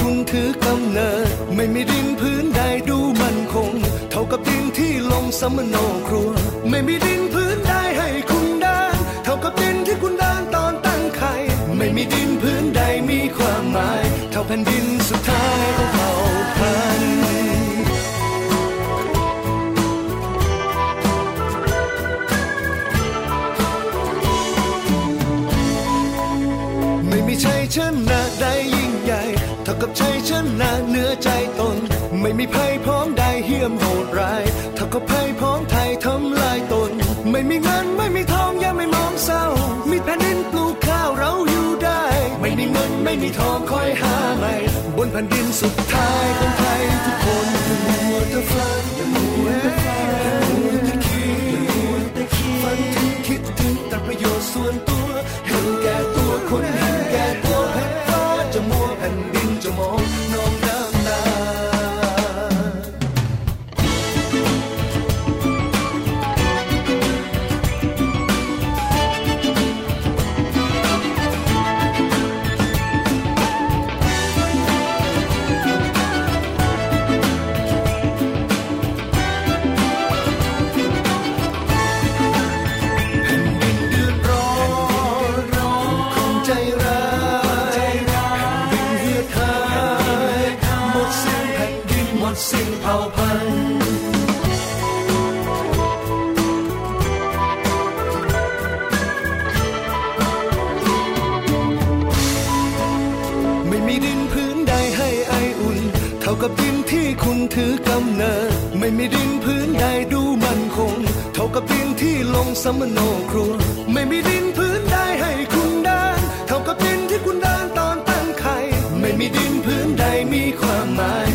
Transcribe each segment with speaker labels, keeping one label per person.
Speaker 1: คุณถือกำเนิด ไม่มีดินพื้นใดดูมันคง เท่ากับดินที่ลงสมโนครัว ไม่มีดินพื้นใดให้คุณเดินเท่ากับดินที่คุณเดินตอนตั้งไข่ไม่มีดินพื้นใดมีความหมาย กับชัยชนะเหนือใจตน ไม่มีภัยพ้องใดเหี้ยมโหดร้ายเท่ากับภัยพ้องไทยทำลายตน ไม่มีเงินไม่มีทองอย่าไม่มองเศร้า มีแผ่นดินปลูกข้าวเราอยู่ได้ ไม่มีเงินไม่มีทองคอยหาใหม่บนแผ่นดินสุดท้ายของไทยทุกคน ท่ากับดินที่คุณถือกำเนิด ไม่มีดินพื้นใดดูมันคง เท่ากับดินที่ลงสมโนครัว ไม่มีดินพื้นใดให้คุณเดินเท่ากับดินที่คุณเดินตอนตั้งไข่ ไม่มีดินพื้นใดมีความหมาย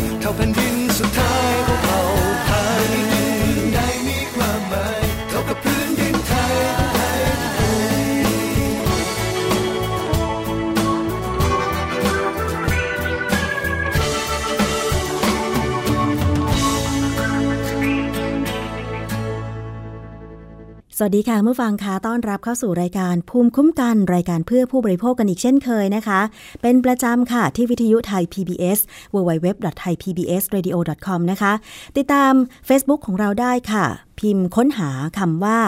Speaker 1: สวั
Speaker 2: สดีค่ะเมื่อฟังคะต้อนรับเข้าสู่รายการภูมิคุ้มกันรายการเพื่อผู้บริโภคกันอีกเช่นเคยนะคะ เป็นประจำค่ะที่วิทยุไทย PBS www.thaipbsradio.com นะคะ ติดตาม Facebook ของเราได้ค่ะ พิมพ์ค้นหาคำว่า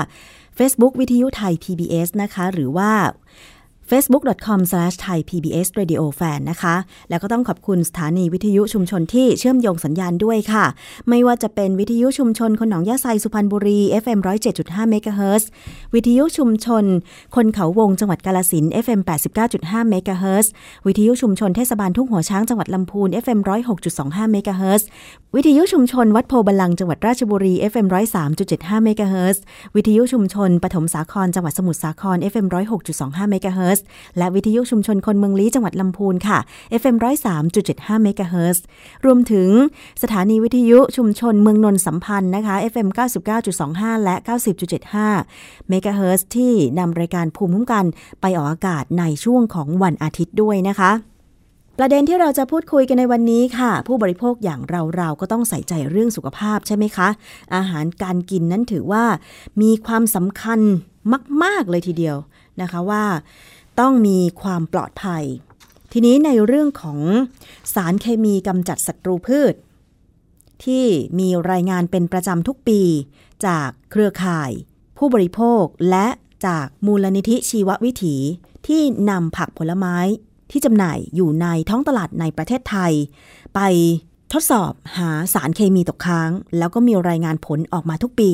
Speaker 2: Facebook วิทยุไทย PBS นะคะ หรือว่า facebook.com/thaipbsradiofan นะคะ แล้วก็ต้องขอบคุณสถานีวิทยุชุมชนที่เชื่อมโยงสัญญาณด้วยค่ะ ไม่ว่าจะเป็นวิทยุชุมชนคนหนองยาไซสุพรรณบุรี FM 107.5เมกะเฮิรตซ์วิทยุชุมชน คนเขาวงจังหวัดกาฬสินธุ์ FM 89.5เมกะเฮิรตซ์วิทยุชุมชนเทศบาลทุ่งหัวช้างจังหวัดลำพูน FM 106.25เมกะเฮิรตซ์วิทยุชุมชนวัดโพธิ์บัลลังก์จังหวัดราชบุรี FM 103.75เมกะเฮิรตซ์วิทยุชุมชนปฐมสาครจังหวัดสมุทรสาคร FM 106.25เมกะเฮิรตซ์และวิทยุชุมชนคนเมืองลี้จังหวัดลำพูนค่ะ FM 103.75เมกะเฮิรตรวมถึงสถานีวิทยุชุมชนเมืองนนสัมพันธ์นะคะ FM 99.25 และ 90.75เมกะเฮิรตที่นำรายการภูมิคุ้มกันไปออกอากาศในช่วงของวันอาทิตย์ด้วยนะคะประเด็นที่เราจะพูดคุยกันในวันนี้ค่ะ ผู้บริโภคอย่างเราเราก็ต้องใส่ใจเรื่องสุขภาพใช่ไหมคะ อาหารการกินนั้นถือว่ามีความสำคัญมาก ๆ เลยทีเดียวนะคะว่า ต้องมีความปลอดภัย ทีนี้ในเรื่องของสารเคมีกำจัดศัตรูพืช ที่มีรายงานเป็นประจำทุกปี จากเครือข่าย ผู้บริโภคและจากมูลนิธิชีววิถีที่นำผักผลไม้ที่จำหน่ายอยู่ในท้องตลาดในประเทศไทย ไปทดสอบหาสารเคมีตกค้าง แล้วก็มีรายงานผลออกมาทุกปี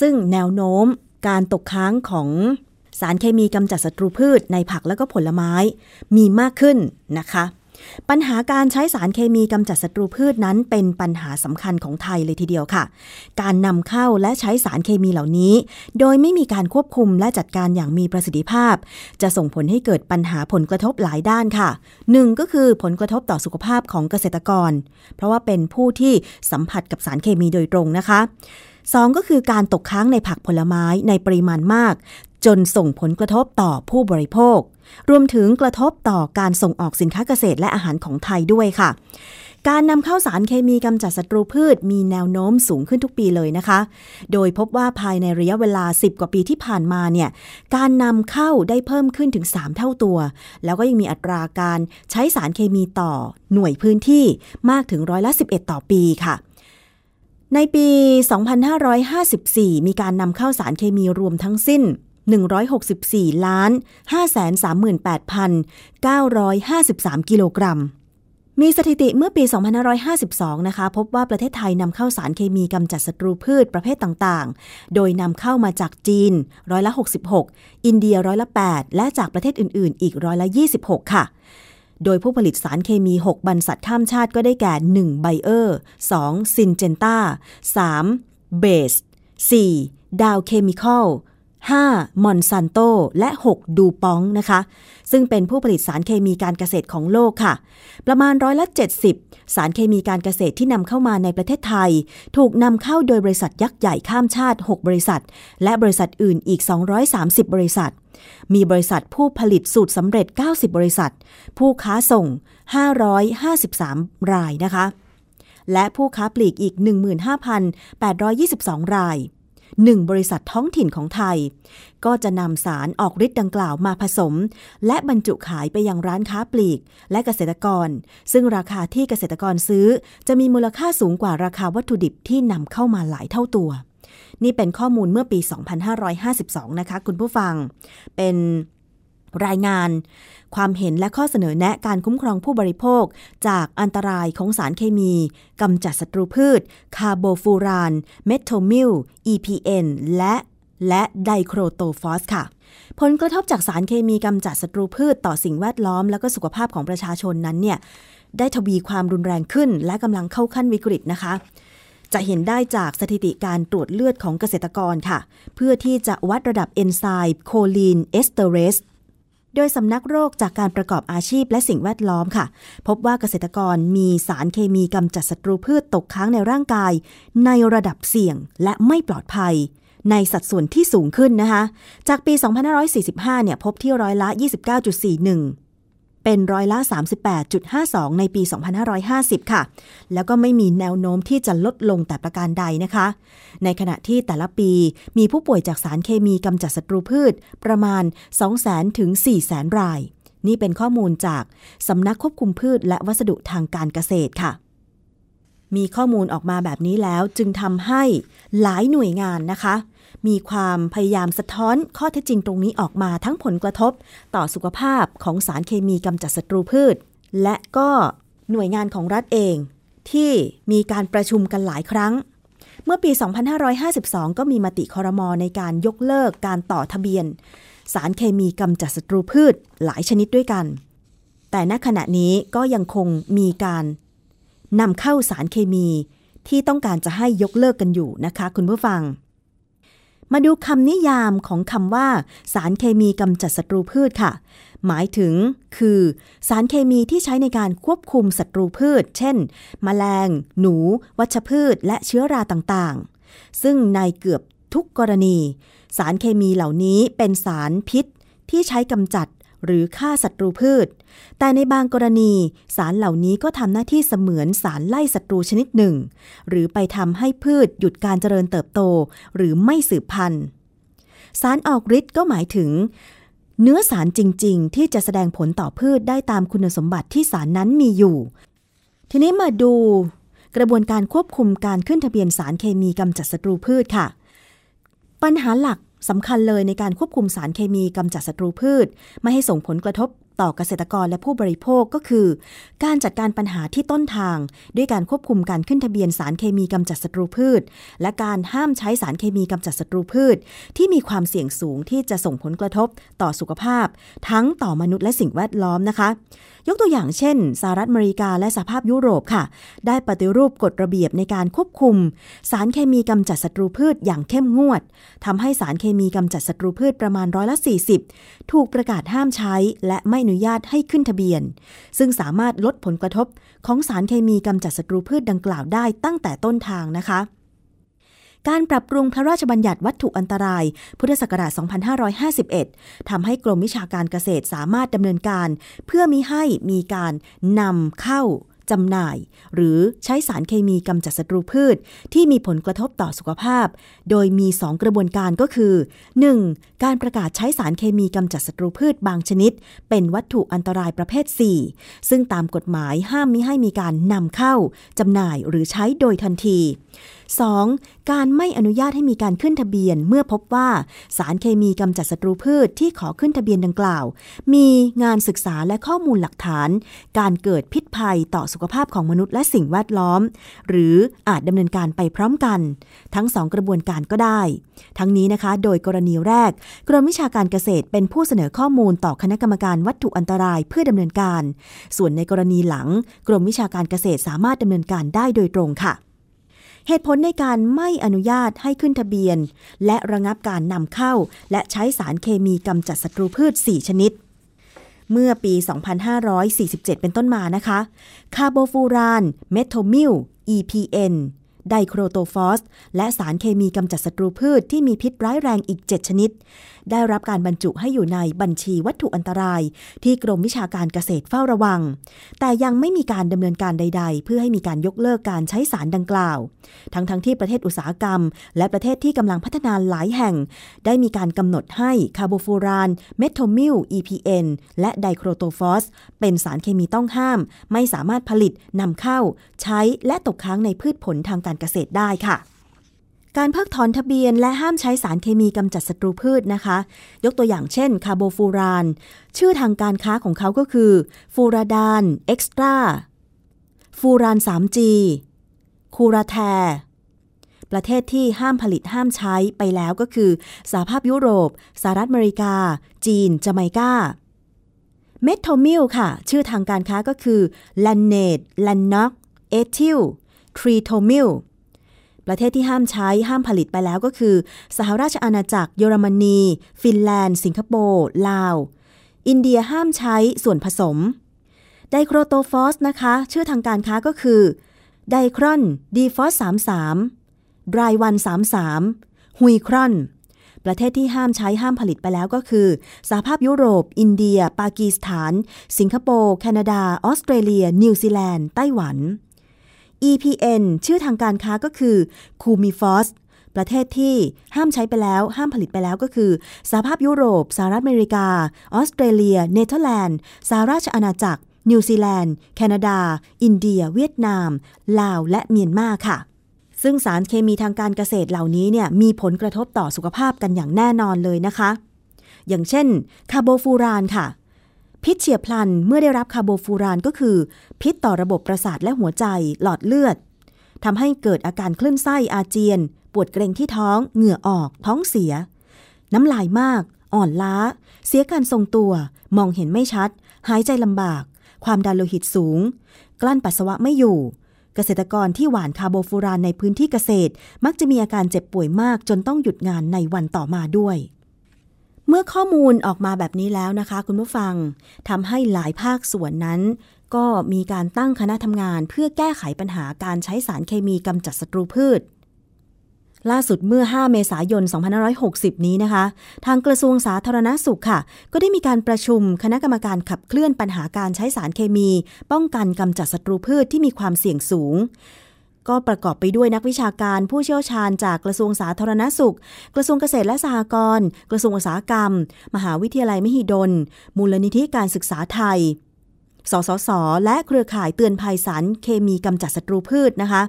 Speaker 2: ซึ่งแนวโน้มการตกค้างของ สารเคมีกำจัดศัตรูพืชในผักและก็ผลไม้มีมากขึ้นนะคะ ปัญหาการใช้สารเคมีกำจัดศัตรูพืชนั้นเป็นปัญหาสำคัญของไทยเลยทีเดียวค่ะ การนำเข้าและใช้สารเคมีเหล่านี้ โดยไม่มีการควบคุมและจัดการอย่างมีประสิทธิภาพ จะส่งผลให้เกิดปัญหาผลกระทบหลายด้านค่ะหนึ่งก็คือผลกระทบต่อสุขภาพของเกษตรกร เพราะว่าเป็นผู้ที่สัมผัสกับสารเคมีโดยตรงนะคะสองก็คือการตกค้างในผักผลไม้ในปริมาณมาก จนส่งผลกระทบต่อผู้บริโภค รวมถึงกระทบต่อการส่งออกสินค้าเกษตรและอาหารของไทยด้วยค่ะ การนำเข้าสารเคมีกำจัดศัตรูพืชมีแนวโน้มสูงขึ้นทุกปีเลยนะคะ โดยพบว่าภายในระยะเวลา 10 กว่าปีที่ผ่านมาเนี่ย การนำเข้าได้เพิ่มขึ้นถึง 3 เท่าตัว แล้วก็ยังมีอัตราการใช้สารเคมีต่อหน่วยพื้นที่มากถึงร้อยละ 11 ต่อปีค่ะในปี 2554 มีการนำเข้าสารเคมีรวมทั้งสิ้น 164ล้าน538,953 กิโลกรัม มีสถิติเมื่อปี 2552 นะคะ พบว่าประเทศไทยนำเข้าสารเคมีกำจัดศัตรูพืชประเภทต่างๆ โดยนำเข้ามาจากจีนร้อยละ 66 อินเดียร้อยละ 8 และจากประเทศอื่น ๆ อีกร้อยละ 26 ค่ะโดยผู้ผลิตสารเคมี 6 บรรษัทข้ามชาติก็ได้แก่ 1. ไบเออร์ 2. ซินเจนต้า 3. BASF 4. ดาวเคมีคอล 5. มอนซันโต และ 6. ดูปองท์นะคะ ซึ่งเป็นผู้ผลิตสารเคมีการเกษตรของโลกค่ะ ประมาณร้อยละ 70 สารเคมีการเกษตรที่นำเข้ามาในประเทศไทย ถูกนำเข้าโดยบริษัทยักษ์ใหญ่ข้ามชาติ 6 บริษัท และบริษัทอื่นอีก 230 บริษัท มีบริษัทผู้ผลิตสูตรสำเร็จ 90 บริษัท ผู้ค้าส่ง 553 รายนะคะ และผู้ค้าปลีกอีก 15,822 ราย หนึ่งบริษัทท้องถิ่นของไทย ก็จะนำสารออกฤทธิ์ดังกล่าวมาผสม และบรรจุขายไปยังร้านค้าปลีก และเกษตรกร ซึ่งราคาที่เกษตรกรซื้อ จะมีมูลค่าสูงกว่าราคาวัตถุดิบที่นำเข้ามาหลายเท่าตัว นี่เป็นข้อมูลเมื่อปี 2552 นะคะ คุณผู้ฟัง เป็น รายงาน ความเห็นและข้อเสนอแนะการคุ้มครองผู้บริโภค จากอันตรายของสารเคมีกำจัดศัตรูพืช คาร์โบฟูราน เมโทมิล EPN และและไดโครโตฟอสค่ะ ผลกระทบจากสารเคมีกำจัดศัตรูพืชต่อสิ่งแวดล้อม และก็สุขภาพของประชาชนนั้นเนี่ยได้ทวีความรุนแรงขึ้น และกำลังเข้าขั้นวิกฤตนะคะ จะเห็นได้จากสถิติการตรวจเลือดของเกษตรกรค่ะ เพื่อที่จะวัดระดับเอนไซม์โคลีนเอสเตอเรส โดยสำนักโรคจากการประกอบอาชีพและสิ่งแวดล้อมค่ะ พบว่าเกษตรกรมีสารเคมีกำจัดศัตรูพืชตกค้างในร่างกาย ในระดับเสี่ยงและไม่ปลอดภัย ในสัดส่วนที่สูงขึ้นนะคะ จากปี 2545 เนี่ยพบที่ร้อยละ 29.41 เป็นร้อยละ 38.52 ในปี 2550 ค่ะ แล้วก็ไม่มีแนวโน้มที่จะลดลงแต่ประการใดนะคะ ในขณะที่แต่ละปีมีผู้ป่วยจากสารเคมีกำจัดศัตรูพืชประมาณ 200,000 ถึง 400,000 ราย นี่เป็นข้อมูลจากสำนักควบคุมพืชและวัสดุทางการเกษตรค่ะ มีข้อมูลออกมาแบบนี้แล้วจึงทำให้หลายหน่วยงานนะคะ มีความพยายามสะท้อนข้อเท็จจริงตรงนี้ออกมาทั้งผลกระทบ ต่อสุขภาพของสารเคมีกำจัดศัตรูพืช และก็หน่วยงานของรัฐเองที่มีการประชุมกันหลายครั้ง เมื่อปี 2552 ก็มีมติคอรมอในการยกเลิกการต่อทะเบียน สารเคมีกำจัดศัตรูพืชหลายชนิดด้วยกัน แต่ณขณะนี้ก็ยังคงมีการนำเข้าสารเคมีที่ต้องการจะให้ยกเลิกกันอยู่นะคะ คุณผู้ฟัง มาดูคำนิยามของคำว่า สารเคมีกำจัดศัตรูพืชค่ะ หมายถึงคือ สารเคมีที่ใช้ในการควบคุมศัตรูพืช เช่นแมลง หนู วัชพืช และเชื้อราต่างๆ ซึ่งในเกือบทุกกรณี สารเคมีเหล่านี้เป็นสารพิษที่ใช้กำจัด หรือฆ่าศัตรูพืช แต่ในบางกรณีสารเหล่านี้ก็ทำหน้าที่เสมือนสารไล่ศัตรูชนิดหนึ่ง หรือไปทำให้พืชหยุดการเจริญเติบโต หรือไม่สืบพันธุ์ สารออกฤทธิ์ก็หมายถึง เนื้อสารจริง ๆ ที่จะแสดงผลต่อพืชได้ตามคุณสมบัติที่สารนั้นมีอยู่ ทีนี้มาดู กระบวนการควบคุมการขึ้นทะเบียนสารเคมีกำจัดศัตรูพืชค่ะ ปัญหาหลัก สำคัญเลยในการควบคุมสารเคมีกำจัดศัตรูพืช ไม่ให้ส่งผลกระทบต่อเกษตรกรและผู้บริโภคก็คือ การจัดการปัญหาที่ต้นทาง ด้วยการควบคุมการขึ้นทะเบียนสารเคมีกำจัดศัตรูพืช และการห้ามใช้สารเคมีกำจัดศัตรูพืช ที่มีความเสี่ยงสูงที่จะส่งผลกระทบต่อสุขภาพ ทั้งต่อมนุษย์และสิ่งแวดล้อมนะคะยกตัวอย่างเช่นสหรัฐอเมริกาและสหภาพยุโรปค่ะ ได้ปฏิรูปกฎระเบียบในการควบคุม สารเคมีกำจัดศัตรูพืชอย่างเข้มงวดทำให้สารเคมีกำจัดศัตรูพืชประมาณร้อยละ 40 ถูกประกาศห้ามใช้ และไม่อนุญาตให้ขึ้นทะเบียน ซึ่งสามารถลดผลกระทบของสารเคมีกำจัดศัตรูพืชดังกล่าวได้ตั้งแต่ต้นทางนะคะ การปรับปรุงพระราชบัญญัติวัตถุอันตราย พุทธศักราช 2551 ทำให้กรมวิชาการเกษตรสามารถดำเนินการ เพื่อมิให้มีการนำเข้าจำหน่าย หรือใช้สารเคมีกำจัดศัตรูพืช ที่มีผลกระทบต่อสุขภาพ โดยมี 2 กระบวนการก็คือ 1. การประกาศใช้สารเคมีกำจัดศัตรูพืชบางชนิด เป็นวัตถุอันตรายประเภท 4 ซึ่งตามกฎหมายห้ามมิให้มีการนำเข้าจำหน่ายหรือใช้โดยทันที 2. การไม่อนุญาตให้มีการขึ้นทะเบียน เมื่อพบว่าสารเคมีกำจัดศัตรูพืชที่ขอขึ้นทะเบียนดังกล่าว มีงานศึกษาและข้อมูลหลักฐาน การเกิดพิษภัยต่อสุขภาพของมนุษย์และสิ่งแวดล้อม หรืออาจดำเนินการไปพร้อมกัน ทั้งสองกระบวนการก็ได้ ทั้งนี้นะคะ โดยกรณีแรก กรมวิชาการเกษตรเป็นผู้เสนอข้อมูลต่อคณะกรรมการวัตถุอันตรายเพื่อดำเนินการ ส่วนในกรณีหลัง กรมวิชาการเกษตรสามารถดำเนินการได้โดยตรงค่ะ เหตุผลในการไม่อนุญาตให้ขึ้นทะเบียน และระงับการนำเข้า และใช้สารเคมีกำจัดศัตรูพืช 4 ชนิด เมื่อปี 2547 เป็นต้นมานะคะ คาร์โบฟูราน เมโทมิล EPN ไดโครโตฟอส และสารเคมีกำจัดศัตรูพืชที่มีพิษร้ายแรงอีก 7 ชนิดได้รับการบรรจุให้อยู่ในบัญชีวัตถุอันตราย ที่กรมวิชาการเกษตรเฝ้าระวัง แต่ยังไม่มีการดำเนินการใด ๆ เพื่อให้มีการยกเลิกการใช้สารดังกล่าว ทั้งๆที่ประเทศอุตสาหกรรม และประเทศที่กำลังพัฒนาหลายแห่ง ได้มีการกำหนดให้คาร์โบฟูรานเมโทมิล EPN และไดโครโตฟอสเป็นสารเคมีต้องห้าม ไม่สามารถผลิตนำเข้า ใช้และตกค้างในพืชผลทางการเกษตรได้ค่ะ การเพิกถอนทะเบียนและห้ามใช้สารเคมีกำจัดศัตรูพืชนะคะ ยกตัวอย่างเช่น คาร์โบฟูราน ชื่อทางการค้าของเขาก็คือ ฟูราดาน เอ็กซ์ตราฟูราน 3G คูราแทร์ ประเทศที่ห้ามผลิตห้ามใช้ไปแล้วก็คือสหภาพยุโรป สหรัฐอเมริกา จีนจาไมกาเมโทมิลค่ะ ชื่อทางการค้าก็คือแลนเนตแลนน็อกเอทิลทรีโทมิล ประเทศที่ห้ามใช้ห้ามผลิตไปแล้วก็คือ สหราชอาณาจักร เยอรมนี ฟินแลนด์ สิงคโปร์ลาว อินเดียห้ามใช้ส่วนผสม ไดโครโตฟอสนะคะ ชื่อทางการค้าก็คือ ไดครอนดีฟอส33ไดรวัน33ฮุยครอนประเทศที่ห้ามใช้ห้ามผลิตไปแล้วก็คือ สหภาพยุโรป อินเดีย ปากีสถาน สิงคโปร์ แคนาดา ออสเตรเลีย นิวซีแลนด์ ไต้หวัน EPN ชื่อทางการค้าก็คือคูมิฟอสประเทศที่ห้ามใช้ไปแล้ว ห้ามผลิตไปแล้วก็คือสหภาพยุโรปสหรัฐอเมริกา ออสเตรเลีย เนเธอร์แลนด์สหราชอาณาจักร นิวซีแลนด์ แคนาดา อินเดีย เวียดนาม ลาว และเมียนมาค่ะ ซึ่งสารเคมีทางการเกษตรเหล่านี้เนี่ยมีผลกระทบต่อสุขภาพกันอย่างแน่นอนเลยนะคะ อย่างเช่น คาร์โบฟูรานค่ะ พิษเฉียบพลันเมื่อได้รับคาร์โบฟูรานก็คือ พิษต่อระบบประสาทและหัวใจหลอดเลือดทำให้เกิดอาการคลื่นไส้อาเจียน ปวดเกร็งที่ท้อง เหงื่อออก ท้องเสีย น้ำลายมาก อ่อนล้า เสียการทรงตัว มองเห็นไม่ชัด หายใจลำบาก ความดันโลหิตสูง กลั้นปัสสาวะไม่อยู่ เกษตรกรที่หว่านคาร์โบฟูรานในพื้นที่เกษตร มักจะมีอาการเจ็บป่วยมากจนต้องหยุดงานในวันต่อมาด้วย เมื่อข้อมูลออกมาแบบนี้แล้วนะคะ คุณผู้ฟังทำให้หลายภาคส่วนนั้น ก็มีการตั้งคณะทำงานเพื่อแก้ไขปัญหาการใช้สารเคมีกำจัดศัตรูพืช ล่าสุดเมื่อ 5 เมษายน 2560 นี้นะคะ ทางกระทรวงสาธารณาสุขค่ะ ก็ได้มีการประชุมคณะกรรมการขับเคลื่อนปัญหาการใช้สารเคมี ป้องกันกำจัดศัตรูพืชที่มีความเสี่ยงสูง ก็ประกอบไปด้วยนักวิชาการผู้เชี่ยวชาญจากกระทรวงสาธารณสุข กระทรวงเกษตรและสหกรณ์กระทรวงอุตสาหกรรม มหาวิทยาลัยมหิดล มูลนิธิการศึกษาไทย สสส และเครือข่ายเตือนภัยสารเคมีกำจัดศัตรูพืชนะคะ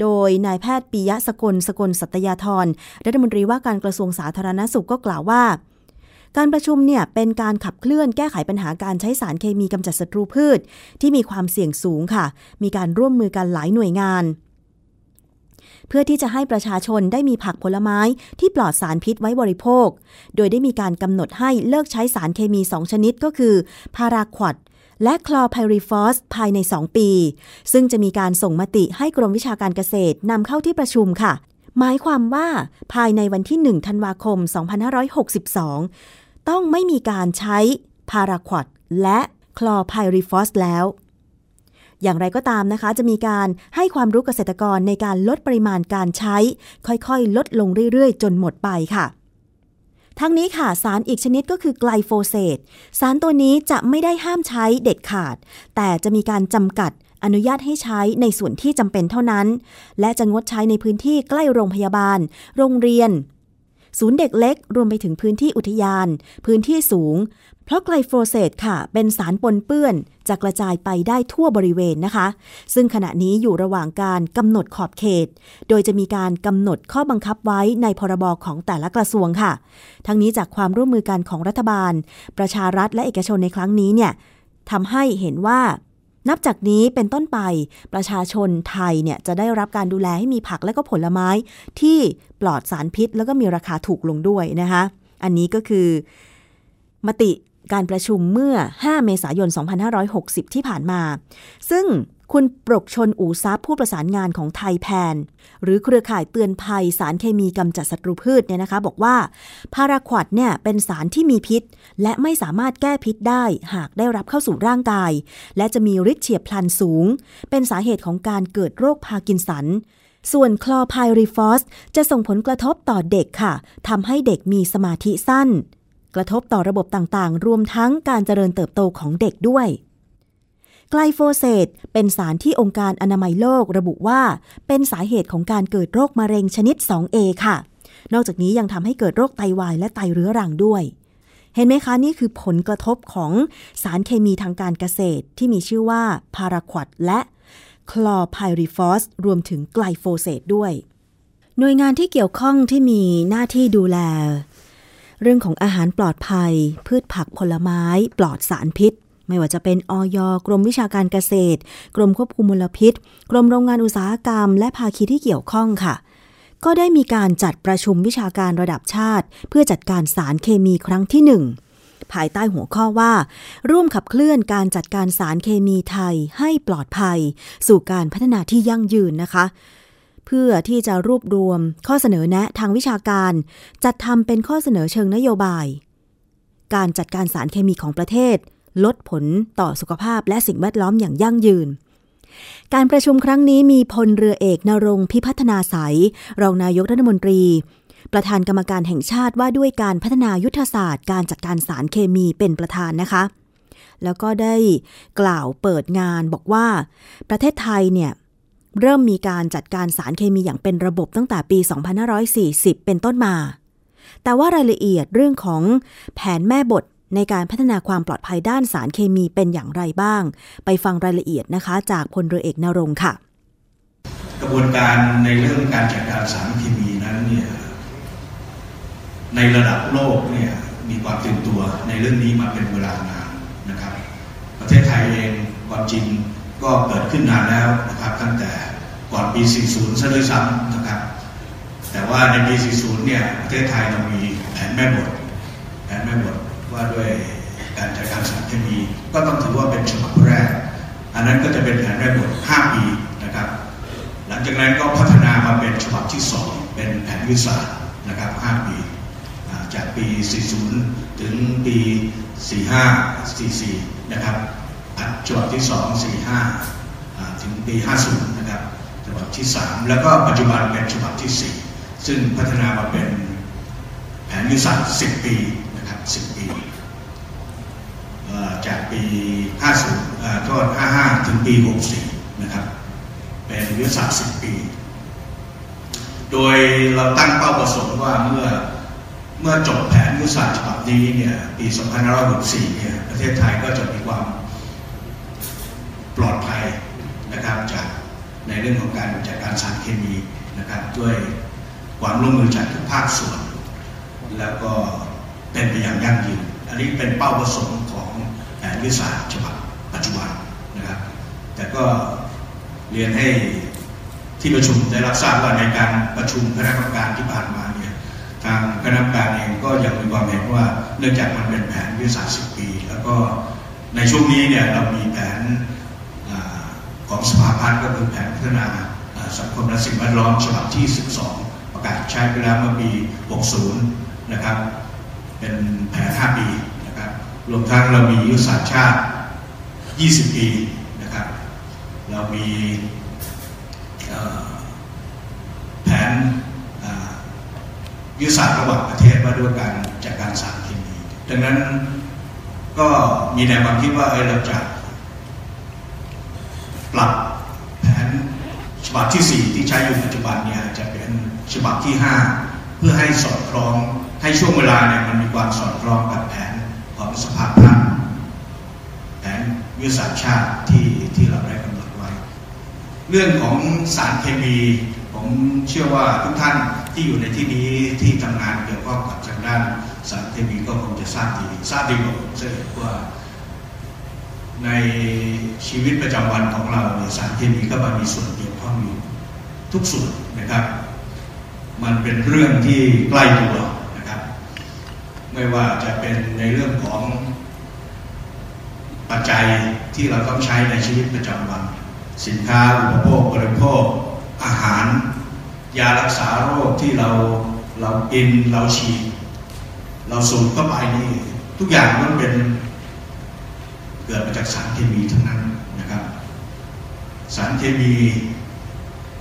Speaker 2: โดยนายแพทย์ปิยะสกลสกลสัตยาธรรัฐมนตรีว่าการกระทรวงสาธารณสุขก็กล่าวว่า การประชุมเนี่ยเป็นการขับเคลื่อนแก้ไขปัญหาการใช้สารเคมีกำจัดศัตรูพืช ที่มีความเสี่ยงสูงค่ะ มีการร่วมมือกันหลายหน่วยงาน เพื่อที่จะให้ประชาชนได้มีผักผลไม้ที่ปลอดสารพิษไว้บริโภค โดยได้มีการกำหนดให้เลิกใช้สารเคมี 2 ชนิดก็คือ พาราควอดและคลอไพริฟอสภายใน 2 ปี ซึ่งจะมีการส่งมติให้กรมวิชาการเกษตรนำเข้าที่ประชุมค่ะ หมายความว่าภายในวันที่ 1 ธันวาคม 2562 ต้องไม่มีการใช้พาราควอดและคลอไพริฟอสแล้ว อย่างไรก็ตามนะคะ จะมีการให้ความรู้เกษตรกรในการลดปริมาณการใช้ ค่อยๆ ลดลงเรื่อยๆ จนหมดไปค่ะ ทั้งนี้ค่ะ สารอีกชนิดก็คือไกลโฟเสตสารตัวนี้จะไม่ได้ห้ามใช้เด็ดขาด แต่จะมีการจำกัดอนุญาตให้ใช้ในส่วนที่จำเป็นเท่านั้น และจะงดใช้ในพื้นที่ใกล้โรงพยาบาล โรงเรียน ศูนย์เด็กเล็ก รวมไปถึงพื้นที่อุทยาน พื้นที่สูง เพราะไกลโฟเสตค่ะ เป็นสารปนเปื้อนจะกระจายไปได้ทั่วบริเวณนะคะ ซึ่งขณะนี้อยู่ระหว่างการกำหนดขอบเขต โดยจะมีการกำหนดข้อบังคับไว้ในพรบของแต่ละกระทรวงค่ะ ทั้งนี้จากความร่วมมือกันของรัฐบาล ประชารัฐและเอกชนในครั้งนี้เนี่ยทำให้เห็นว่า นับจากนี้เป็นต้นไปประชาชนไทยเนี่ยจะได้รับการดูแลให้มีผักและก็ผลไม้ที่ปลอดสารพิษ แล้วก็มีราคาถูกลงด้วยนะคะอันนี้ก็คือ มติการประชุมเมื่อ 5 เมษายน 2560 ที่ผ่านมา ซึ่งคุณปรกชล อู๋ทรัพย์ ผู้ประสานงานของไทยแพน หรือเครือข่ายเตือนภัยสารเคมีกำจัดศัตรูพืชเนี่ยนะคะ บอกว่า พาราควอตเนี่ยเป็นสารที่มีพิษ และไม่สามารถแก้พิษได้หากได้รับเข้าสู่ร่างกาย และจะมีฤทธิ์เฉียบพลันสูง เป็นสาเหตุของการเกิดโรคพาร์กินสัน ส่วนคลอร์ไพริฟอสจะส่งผลกระทบต่อเด็กค่ะทำให้เด็กมีสมาธิสั้น กระทบต่อระบบต่างๆ รวมทั้งการเจริญเติบโตของเด็กด้วย ไกลโฟเสตเป็นสารที่องค์การอนามัยโลกระบุว่า เป็นสาเหตุของการเกิดโรคมะเร็งชนิด 2A ค่ะ นอกจากนี้ยังทำให้เกิดโรคไตวายและไตเรื้อรังด้วย เห็นไหมคะ นี่คือผลกระทบของสารเคมีทางการเกษตรที่มีชื่อว่าพาราควอดและคลอไพริฟอสรวมถึงไกลโฟเสตด้วย หน่วยงานที่เกี่ยวข้องที่มีหน้าที่ดูแล เรื่องของอาหารปลอดภัย พืชผักผลไม้ ปลอดสารพิษ ไม่ว่าจะเป็นอย กรมวิชาการเกษตร กรมควบคุมมลพิษ กรมโรงงานอุตสาหกรรม และภาคีที่เกี่ยวข้องค่ะ ก็ได้มีการจัดประชุมวิชาการระดับชาติ เพื่อจัดการสารเคมีครั้งที่หนึ่งภายใต้หัวข้อว่า ร่วมขับเคลื่อนการจัดการสารเคมีไทยให้ปลอดภัย สู่การพัฒนาที่ยั่งยืนนะคะ เพื่อที่จะรวบรวมข้อเสนอแนะทางวิชาการ จัดทำเป็นข้อเสนอเชิงนโยบาย การจัดการสารเคมีของประเทศ ลดผลต่อสุขภาพและสิ่งแวดล้อมอย่างยั่งยืน การประชุมครั้งนี้มีพลเรือเอกนรงพิพัฒนาสายรองนายกรัฐมนตรี ประธานกรรมการแห่งชาติว่าด้วยการพัฒนายุทธศาสตร์การจัดการสารเคมีเป็นประธานนะคะ แล้วก็ได้กล่าวเปิดงานบอกว่า ประเทศไทยเนี่ยเริ่มมีการจัดการสารเคมีอย่างเป็นระบบตั้งแต่ปี 2540 เป็นต้นมา แต่ว่ารายละเอียดเรื่องของแผนแม่บท ในการพัฒนาความปลอดภัยด้านสารเคมีเป็นอย่างไรบ้าง ไปฟังรายละเอียดนะคะ จากพลเรือเอกนรงค่ะ
Speaker 3: กระบวนการในเรื่องการจัดการสารเคมีนั้นเนี่ยในระดับโลกเนี่ยมีความตื่นตัวในเรื่องนี้มาเป็นเวลานานนะครับ ประเทศไทยเองความจริงก็เกิดขึ้นนานแล้วนะครับตั้งแต่ก่อนปี 40 ซะด้วยซ้ำนะครับ แต่ว่าในปี 40 เนี่ยประเทศไทยเรามีแผนแม่บทแผนแม่บท ว่าด้วยการจัดการสารเคมีก็ต้องถือว่าเป็นฉบับแรก อันนั้นก็จะเป็นแผนแม่บท5ปีนะครับ หลังจากนั้นก็พัฒนามาเป็นฉบับที่สองเป็นแผนวิสานะครับ5ปีจากปี 40 ถึงปี 45 44 นะครับฉบับที่ 2 45 ถึงปี 50 นะครับฉบับที่ 3 แล้วก็ปัจจุบันเป็นฉบับที่ 4 ซึ่งพัฒนามาเป็นแผนยุทธศาสตร์10 ปีนะครับ10 จากปี 50โทษ55 ถึงปี 64 นะครับ เป็นยุทธศาสตร์10 ปี โดยเราตั้งเป้าประสงค์ว่าเมื่อเมื่อจบแผนยุทธศาสตร์ฉบับนี้เนี่ยปี 2564 เนี่ยประเทศไทยก็จะมีความปลอดภัยนะครับจากในเรื่องของการจัดการสารเคมีนะครับด้วยความร่วมมือจากทุกภาคส่วน แล้วก็เป็นไปอย่างยั่งยืน อันนี้เป็นเป้าประสงค์ แผนยุทธศาสตร์ฉบับปัจจุบันนะครับ แต่ก็เรียนให้ที่ประชุมได้รับทราบว่าในการประชุมคณะกรรมการที่ผ่านมาเนี่ยทางคณะกรรมการเองก็ยังมีความเห็นว่าเนื่องจากมันเป็นแผนยุทธศาสตร์10ปี แล้วก็ในช่วงนี้เนี่ยเรามีแผนของสภาพัฒน์ก็คือแผนพัฒนาสังคมและสิ่งแวดล้อมฉบับที่ 12 ประกาศใช้ไปแล้วเมื่อปี 60 นะครับ เป็นแผน 5 ปี รวมทั้งเรามียุทธศาสตร์ชาติ 20 ปีนะครับ เรามีแผนยุทธศาสตร์ระหว่างประเทศว่าด้วยการจัดการสารเคมีดังนั้นก็มีแนวความคิดว่าเออเราจะปรับแผนฉบับที่ 4 ที่ใช้อยู่ปัจจุบันเนี่ยจะเป็นฉบับที่ 5 เพื่อให้สอดคล้องให้ช่วงเวลาเนี่ยมันมีความสอดคล้องกับแผน ของสภาพัฒน์แผนวิทยาศาสตร์ชาติที่ที่เราได้กำหนดไว้ เรื่องของสารเคมี ผมเชื่อว่าทุกท่านที่อยู่ในที่นี้ที่ทำงานเกี่ยวข้องกับทางด้านสารเคมีก็คงจะทราบดีทราบดีกว่าผมเชื่อว่าในชีวิตประจำวันของเราเนี่ยสารเคมีก็มามีส่วนเกี่ยวข้องอยู่ทุกส่วนนะครับ มันเป็นเรื่องที่ใกล้ตัว ไม่ว่าจะเป็นในเรื่องของปัจจัยที่เราต้องใช้ในชีวิตประจำวัน สินค้าอุปโภคบริโภค อาหาร ยารักษาโรคที่เราเรากินเราฉีดเราสูดเข้าไปนี่ทุกอย่างมันเป็นเกิดมาจากสารเคมีทั้งนั้นนะครับ สารเคมี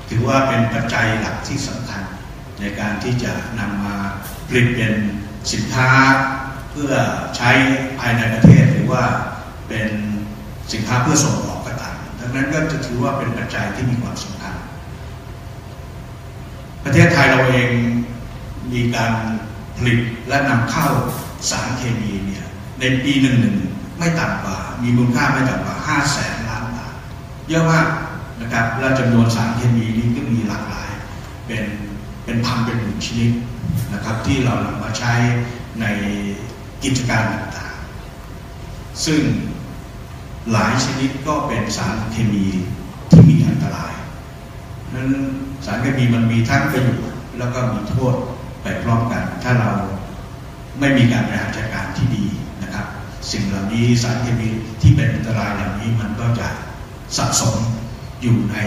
Speaker 3: ถือว่าเป็นปัจจัยหลักที่สำคัญในการที่จะนำมาผลิตเป็น สินค้าเพื่อใช้ภายในประเทศหรือว่าเป็นสินค้าเพื่อส่งออกก็ตามดังนั้นก็จะถือว่าเป็นปัจจัยที่มีความสำคัญ ประเทศไทยเราเองมีการผลิตและนำเข้าสารเคมีเนี่ยในปีหนึ่งหนึ่งไม่ต่ำกว่า มีมูลค่าไม่ต่ำกว่า5แสนล้านบาทเยอะมากนะครับและจำนวนสารเคมีนี้ก็มีหลากหลาย เป็นเป็นพันเป็นหมื่นชนิด นะครับที่เรานำมาใช้ในกิจการต่างๆ ซึ่งหลายชนิดก็เป็นสารเคมีที่มีอันตรายนั้นสารเคมีมันมีทั้งประโยชน์แล้วก็มีโทษไปพร้อมกัน ถ้าเราไม่มีการบริหารจัดการที่ดีนะครับ สิ่งเหล่านี้สารเคมีที่เป็นอันตรายเหล่านี้มันก็จะสะสมอยู่ใน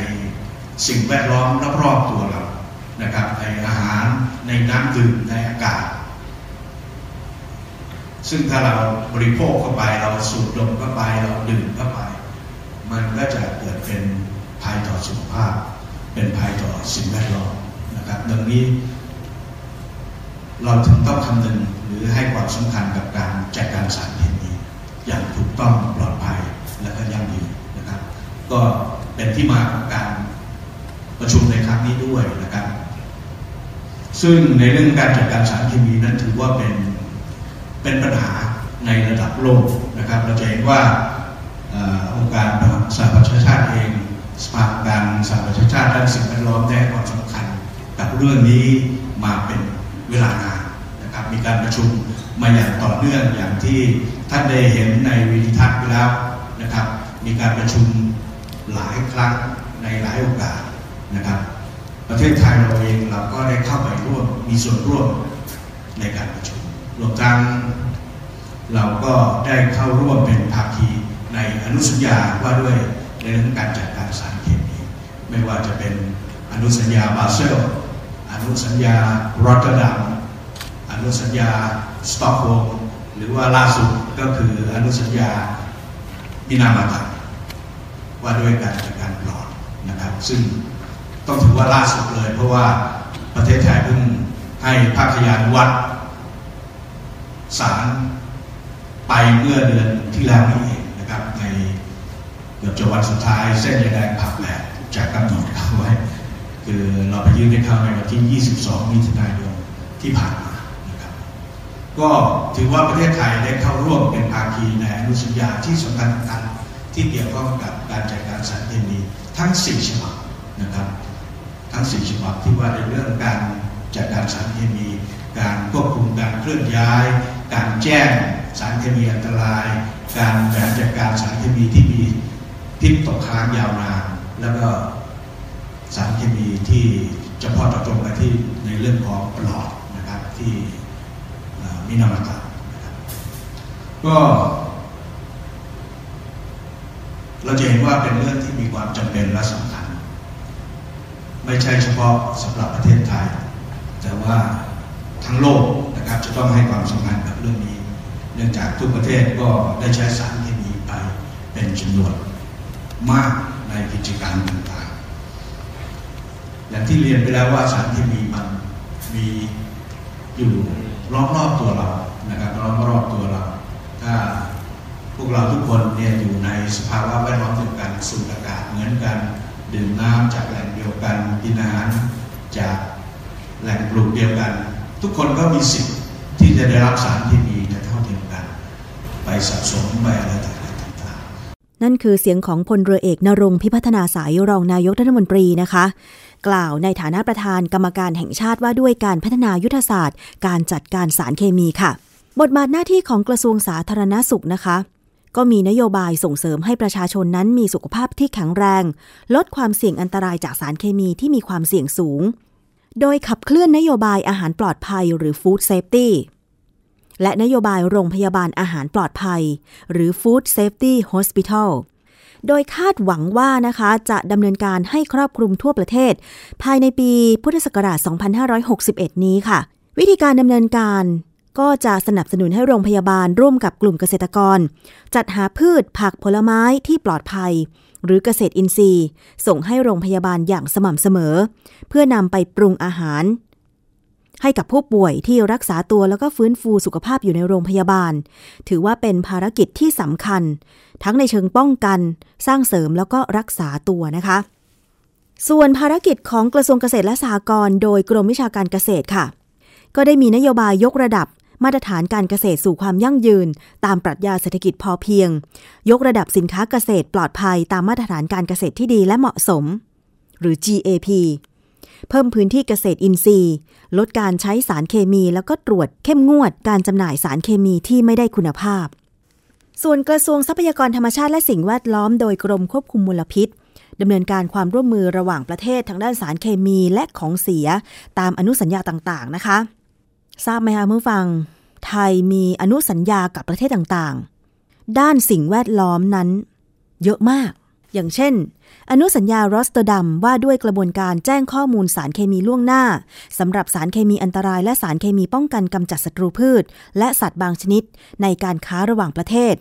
Speaker 3: สิ่งแวดล้อมรอบๆตัวเรา นะครับในอาหารในน้ำดื่มในอากาศ ซึ่งถ้าเราบริโภคเข้าไปเราสูดดมเข้าไปเราดื่มเข้าไป มันก็จะเกิดเป็นภัยต่อสุขภาพ เป็นภัยต่อสิ่งแวดล้อมนะครับดังนี้ เราถึงต้องคำนึงหรือให้ความสำคัญกับการจัดการสารเคมีอย่างถูกต้องปลอดภัยและก็ยั่งยืนนะครับ ก็เป็นที่มาของการประชุมในครั้งนี้ด้วยนะครับ ซึ่งในเรื่องการจัดการสารเคมีนั้นถือว่าเป็นเป็นปัญหาในระดับโลกนะครับ เราจะเห็นว่าองค์การสหประชาชาติเองสภาการสหประชาชาติด้านสิ่งแวดล้อมได้ความสำคัญกับเรื่องนี้มาเป็นเวลานานนะครับมีการประชุมมาอย่างต่อเนื่องอย่างที่ท่านได้เห็นในวิดีทัศน์ไปแล้วนะครับ มีการประชุมหลายครั้งในหลายโอกาสนะครับ ประเทศไทยเราเองเราก็ได้เข้าไปร่วมมีส่วนร่วมในการประชุมรวมทั้งเราก็ได้เข้าร่วมเป็นภาคีในอนุสัญญาว่าด้วยในเรื่องการจัดการสารเคมีไม่ว่าจะเป็นอนุสัญญาบาเซลอนุสัญญารอตเตอร์ดัมอนุสัญญาสต็อกโฮล์มหรือว่าล่าสุดก็คืออนุสัญญามินามาตาว่าด้วยการจัดการปลอดนะครับ ซึ่ง ต้องถือว่าล่าสุดเลย เพราะว่าประเทศไทยเพิ่งให้ภาคยานวัดสารไปเมื่อเดือนที่แล้วนี่เองนะครับ ในเกือบจะวันสุดท้ายเส้นยาแดงผักแหลกจากกำหนดเอาไว้ คือเราไปยื่นให้เขาในวันที่ 22 มิถุนายนที่ผ่านมานะครับ ก็ถือว่าประเทศไทยได้เข้าร่วมเป็นภาคีในอนุสัญญาที่สำคัญกันที่เกี่ยวข้องกับการจัดการสารเคมีทั้ง 4 ฉบับนะครับ ทั้ง 4 ฉบับที่ว่าในเรื่องการจัดการสารเคมี การควบคุมการเคลื่อนย้าย การแจ้งสารเคมีอันตราย การบริหารจัดการสารเคมีที่มีพิษตกค้างยาวนานแล้วก็สารเคมีที่เฉพาะเจาะจงไปที่ในเรื่องของปลอดนะครับที่มินามาตะนะครับก็เราจะเห็นว่าเป็นเรื่องที่มีความจำเป็นและสำคัญ ไม่ใช่เฉพาะสำหรับประเทศไทย แต่ว่าทั้งโลกนะครับจะต้องให้ความสำคัญกับเรื่องนี้ เนื่องจากทุกประเทศก็ได้ใช้สารเคมีไปเป็นจำนวนมากในกิจการต่างๆอย่างที่เรียนไปแล้วว่าสารเคมีมันมีอยู่รอบๆตัวเรานะครับรอบๆตัวเรา ถ้าพวกเราทุกคนเนี่ยอยู่ในสภาวะแวดล้อมเดียวกันสูดอากาศเหมือนกันดื่มน้ำจาก กันกินอาหารจากแหล่งปลูกเดียวกัน ทุกคนก็มีสิทธิ์ที่จะได้รับสารที่มีเท่าเทียมกัน ไปสะสมไปอะไรต่างๆ
Speaker 2: นั่นคือเสียงของพลเรือเอกนรงพิพัฒนาสายรองนายกรัฐมนตรีนะคะ กล่าวในฐานะประธานกรรมการแห่งชาติว่าด้วยการพัฒนายุทธศาสตร์ การจัดการสารเคมีค่ะ บทบาทหน้าที่ของกระทรวงสาธารณาสุขนะคะ ก็มีนโยบายส่งเสริมให้ประชาชนนั้นมีสุขภาพที่แข็งแรง ลดความเสี่ยงอันตรายจากสารเคมีที่มีความเสี่ยงสูง โดยขับเคลื่อนนโยบายอาหารปลอดภัยหรือ Food Safety และนโยบายโรงพยาบาลอาหารปลอดภัย หรือ Food Safety Hospital โดยคาดหวังว่านะคะจะดำเนินการให้ครอบคลุมทั่วประเทศ ภายในปีพุทธศักราช 2561 นี้ค่ะ วิธีการดำเนินการ ก็จะสนับสนุนให้โรงพยาบาลร่วมกับกลุ่มเกษตรกร จัดหาพืชผักผลไม้ที่ปลอดภัย หรือเกษตรอินทรีย์ ส่งให้โรงพยาบาลอย่างสม่ำเสมอ เพื่อนำไปปรุงอาหาร ให้กับผู้ป่วยที่รักษาตัวแล้วก็ฟื้นฟูสุขภาพอยู่ในโรงพยาบาล ถือว่าเป็นภารกิจที่สำคัญ ทั้งในเชิงป้องกัน สร้างเสริมแล้วก็รักษาตัวนะคะส่วนภารกิจของกระทรวงเกษตรและสหกรณ์โดยกรมวิชาการเกษตรค่ะ ก็ได้มีนโยบายยกระดับ มาตรฐานการเกษตรสู่ความยั่งยืน ตามปรัชญาเศรษฐกิจพอเพียง ยกระดับสินค้าเกษตรปลอดภัยตามมาตรฐานการเกษตรที่ดีและเหมาะสม หรือ GAP เพิ่มพื้นที่เกษตรอินทรีย์ ลดการใช้สารเคมีแล้วก็ตรวจเข้มงวดการจำหน่ายสารเคมีที่ไม่ได้คุณภาพ ส่วนกระทรวงทรัพยากรธรรมชาติและสิ่งแวดล้อมโดยกรมควบคุมมลพิษดำเนินการความร่วมมือระหว่างประเทศทางด้านสารเคมีและของเสีย ตามอนุสัญญาต่างๆ นะคะ ทราบไหมคะคุณผู้ฟัง ไทยมีอนุสัญญากับประเทศต่างๆ ด้านสิ่งแวดล้อมนั้น เยอะมาก อย่างเช่น อนุสัญญารอตเตอร์ดัมว่าด้วยกระบวนการแจ้งข้อมูลสารเคมีล่วงหน้าสำหรับสารเคมีอันตรายและสารเคมีป้องกันกำจัดศัตรูพืช และสัตว์บางชนิดในการค้าระหว่างประเทศ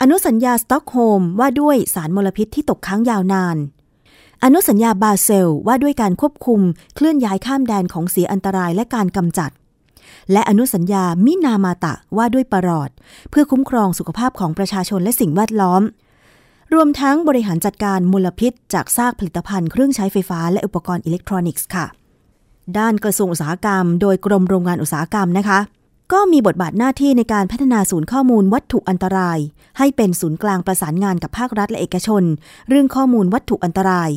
Speaker 2: อนุสัญญาสตอกโฮล์มว่าด้วยสารมลพิษที่ตกค้างยาวนานอนุสัญญาบาเซลว่าด้วยการควบคุมเคลื่อนย้ายข้ามแดนของเสียอันตรายและการกำจัด และอนุสัญญามินามาตะว่าด้วยปรอด เพื่อคุ้มครองสุขภาพของประชาชนและสิ่งแวดล้อม รวมทั้งบริหารจัดการมลพิษ จากซากผลิตภัณฑ์เครื่องใช้ไฟฟ้าและอุปกรณ์อิเล็กทรอนิกส์ค่ะ ด้านกระทรวงอุตสาหกรรม โดยกรมโรงงานอุตสาหกรรมนะคะ ก็มีบทบาทหน้าที่ในการพัฒนาศูนย์ข้อมูลวัตถุอันตราย ให้เป็นศูนย์กลางประสานงานกับภาครัฐและเอกชน เรื่องข้อมูลวัตถุอันตราย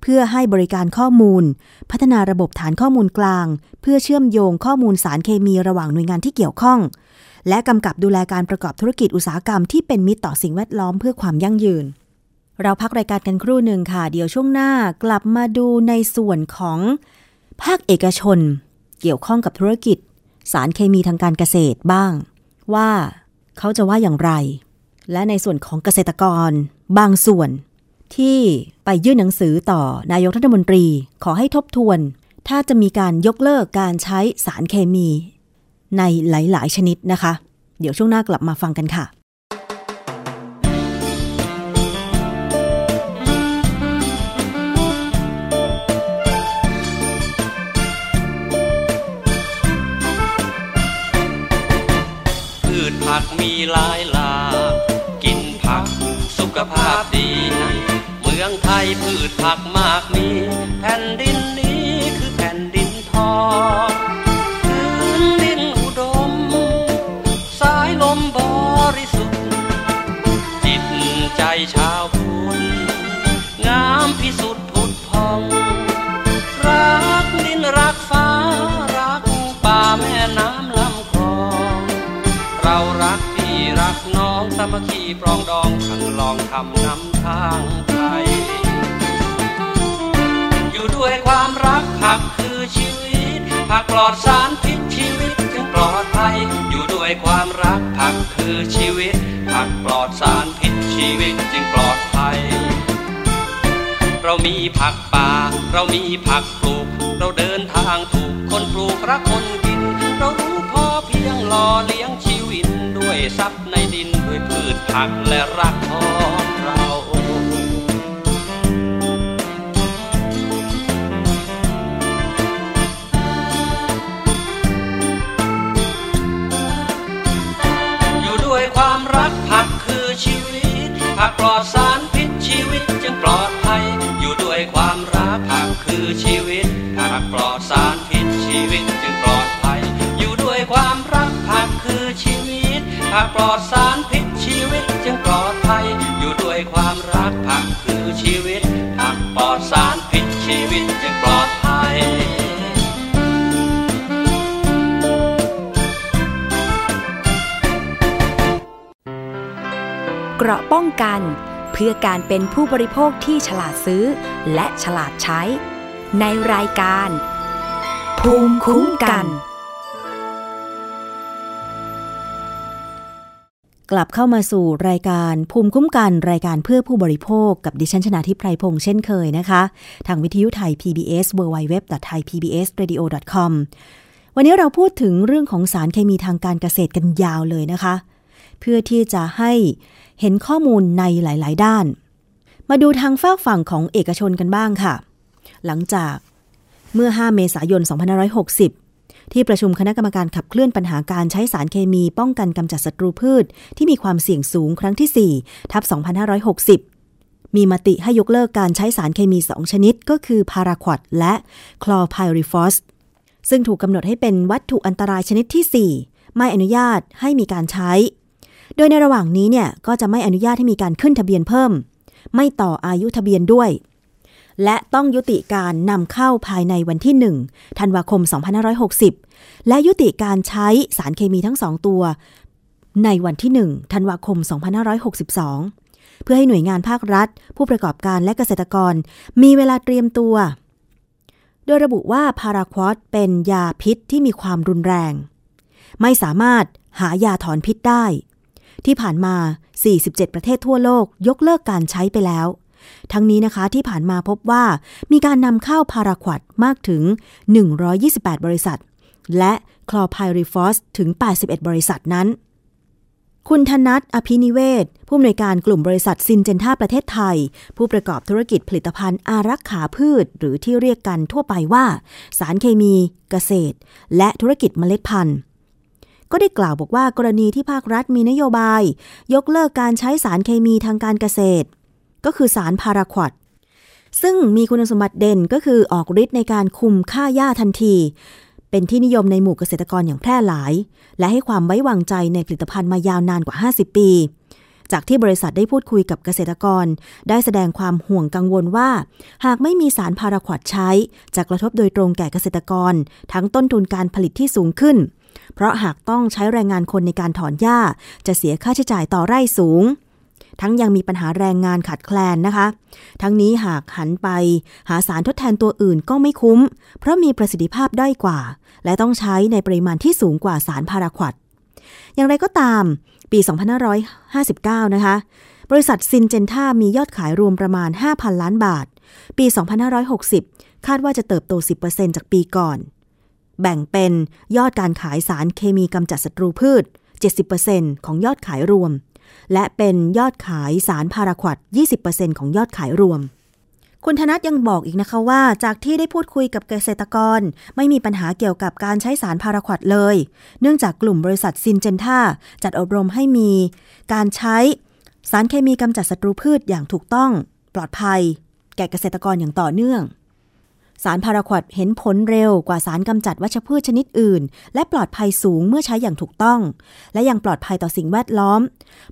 Speaker 2: เพื่อให้บริการข้อมูล พัฒนาระบบฐานข้อมูลกลาง เพื่อเชื่อมโยงข้อมูลสารเคมีระหว่างหน่วยงานที่เกี่ยวข้อง และกำกับดูแลการประกอบธุรกิจอุตสาหกรรมที่เป็นมิตรต่อสิ่งแวดล้อมเพื่อความยั่งยืน เราพักรายการกันครู่หนึ่งค่ะ เดี๋ยวช่วงหน้ากลับมาดูในส่วนของภาคเอกชน เกี่ยวข้องกับธุรกิจ สารเคมีทางการเกษตรบ้าง ว่าเขาจะว่าอย่างไร และในส่วนของเกษตรกรบางส่วนที่ไปยื่นหนังสือต่อนายกรัฐมนตรีขอให้ทบทวน ถ้าจะมีการยกเลิกการใช้สารเคมี ในหลาย ๆ ชนิดนะคะ เดี๋ยวช่วงหน้ากลับมาฟังกันค่ะ
Speaker 4: ผักมีหลายหลากกินผักสุขภาพดี เมืองไทยพืชผักมากมี แผ่นดินนี้คือแผ่นดินทองพื้นดินอุดม สายลมบริสุทธิ์ จิตใจชาว มัคคีปรองดองทั้งลองทำนำทางไทยอยู่ด้วยความรักผักคือชีวิตผักปลอดสารพิษชีวิตจึงปลอดภัย อยู่ด้วยความรักผักคือชีวิตผักปลอดสารพิษชีวิตจึงปลอดภัย เรามีผักป่า เรามีผักปลูก เราเดินทางถูกคนปลูกรักคนกิน เรารู้พอเพียงหล่อเลี้ยงชีวิตด้วยทรัพย์ในดิน พืชผักและรักของเราอยู่ด้วยความรักผักคือชีวิตผักปลอดสารพิษชีวิตจึงปลอดภัย อยู่ด้วยความรักผักคือชีวิตผักปลอดสารพิษชีวิตจึงปลอดภัย อยู่ด้วยความรักผักคือชีวิตผักปลอดสาร
Speaker 5: เกราะป้องกัน เพื่อการเป็นผู้บริโภคที่ฉลาดซื้อ และฉลาดใช้ ในรายการ ภูมิคุ้มกัน
Speaker 2: กลับเข้ามาสู่รายการภูมิคุ้มกัน รายการเพื่อผู้บริโภคกับดิฉันชนะทิพไพรพงษ์เช่นเคยนะคะ ทางวิทยุไทย PBS www.thaipbsradio.com วันนี้เราพูดถึงเรื่องของสารเคมีทางการเกษตรกันยาวเลยนะคะ เพื่อที่จะให้เห็นข้อมูลในหลาย ๆ ด้าน มาดูทางฝากฝั่งของเอกชนกันบ้างค่ะ หลังจากเมื่อ 5 เมษายน 2560 ที่ประชุมคณะกรรมการขับเคลื่อนปัญหาการใช้สารเคมีป้องกันกำจัดศัตรูพืช ที่มีความเสี่ยงสูงครั้งที่ 4 ทับ 2560 มีมติให้ยกเลิกการใช้สารเคมี 2 ชนิด ก็คือพาราควอดและคลอไพริฟอสซึ่งถูกกำหนดให้เป็นวัตถุอันตรายชนิดที่ 4 ไม่อนุญาตให้มีการใช้ โดยในระหว่างนี้เนี่ยก็จะไม่อนุญาตให้มีการขึ้นทะเบียนเพิ่ม ไม่ต่ออายุทะเบียนด้วย และต้องยุติการนำเข้าภายในวันที่ 1 ธันวาคม 2560 และยุติการใช้สารเคมีทั้งสองตัว ในวันที่ 1 ธันวาคม 2562 เพื่อให้หน่วยงานภาครัฐ ผู้ประกอบการและเกษตรกร มีเวลาเตรียมตัว โดยระบุว่าพาราควอตเป็นยาพิษที่มีความรุนแรง ไม่สามารถหายาถอนพิษได้ ที่ผ่านมา 47 ประเทศทั่วโลกยกเลิกการใช้ไปแล้ว ทั้งนี้นะคะที่ผ่านมาพบว่ามีการนำเข้าพาราควอตมากถึง 128 บริษัท และคลอไพริฟอสถึง 81 บริษัทนั้น คุณธนัทอภินิเวศ ผู้อำนวยการกลุ่มบริษัทซินเจนท่าประเทศไทย ผู้ประกอบธุรกิจผลิตภัณฑ์อารักขาพืช หรือที่เรียกกันทั่วไปว่า สารเคมี เกษตร และธุรกิจเมล็ดพันธุ์ ก็ได้กล่าวบอกว่ากรณีที่ภาครัฐมีนโยบาย ยกเลิกการใช้สารเคมีทางการเกษตร ก็คือสารพาราควอดซึ่งมีคุณสมบัติเด่นก็คือออกฤทธิ์ในการคุมค่าหญ้าทันที เป็นที่นิยมในหมู่เกษตรกรอย่างแพร่หลาย และให้ความไว้วางใจในผลิตภัณฑ์มายาวนานกว่า 50 ปี จากที่บริษัทได้พูดคุยกับเกษตรกร ได้แสดงความห่วงกังวลว่า หากไม่มีสารพาราควอดใช้จะกระทบโดยตรงแก่เกษตรกร ทั้งต้นทุนการผลิตที่สูงขึ้น เพราะหากต้องใช้แรงงานคนในการถอนหญ้า จะเสียค่าใช้จ่ายต่อไร่สูง ทั้งยังมีปัญหาแรงงานขาดแคลนนะคะ ทั้งนี้หากหันไปหาสารทดแทนตัวอื่นก็ไม่คุ้ม เพราะมีประสิทธิภาพด้อยกว่า และต้องใช้ในปริมาณที่สูงกว่าสารพาราควดอย่างไรก็ตามปี 2559 นะคะ บริษัทซินเจนท่ามียอดขายรวมประมาณ 5,000 ล้านบาท ปี 2560 คาดว่าจะเติบโต 10%จากปีก่อน แบ่งเป็นยอดการขายสารเคมีกำจัดศัตรูพืช 70%ของยอดขายรวม และเป็นยอดขายสารพาราควด20%ของยอดขายรวม คุณธนัทยังบอกอีกนะคะว่า จากที่ได้พูดคุยกับเกษตรกร ไม่มีปัญหาเกี่ยวกับการใช้สารพาราควดเลย เนื่องจากกลุ่มบริษัทซินเจนท่าจัดอบรมให้มี การใช้สารเคมีกำจัดศัตรูพืชอย่างถูกต้อง ปลอดภัย แก่เกษตรกรอย่างต่อเนื่อง สารพาราควอดเห็นผลเร็วกว่าสารกำจัดวัชพืชชนิดอื่น และปลอดภัยสูงเมื่อใช้อย่างถูกต้อง และยังปลอดภัยต่อสิ่งแวดล้อม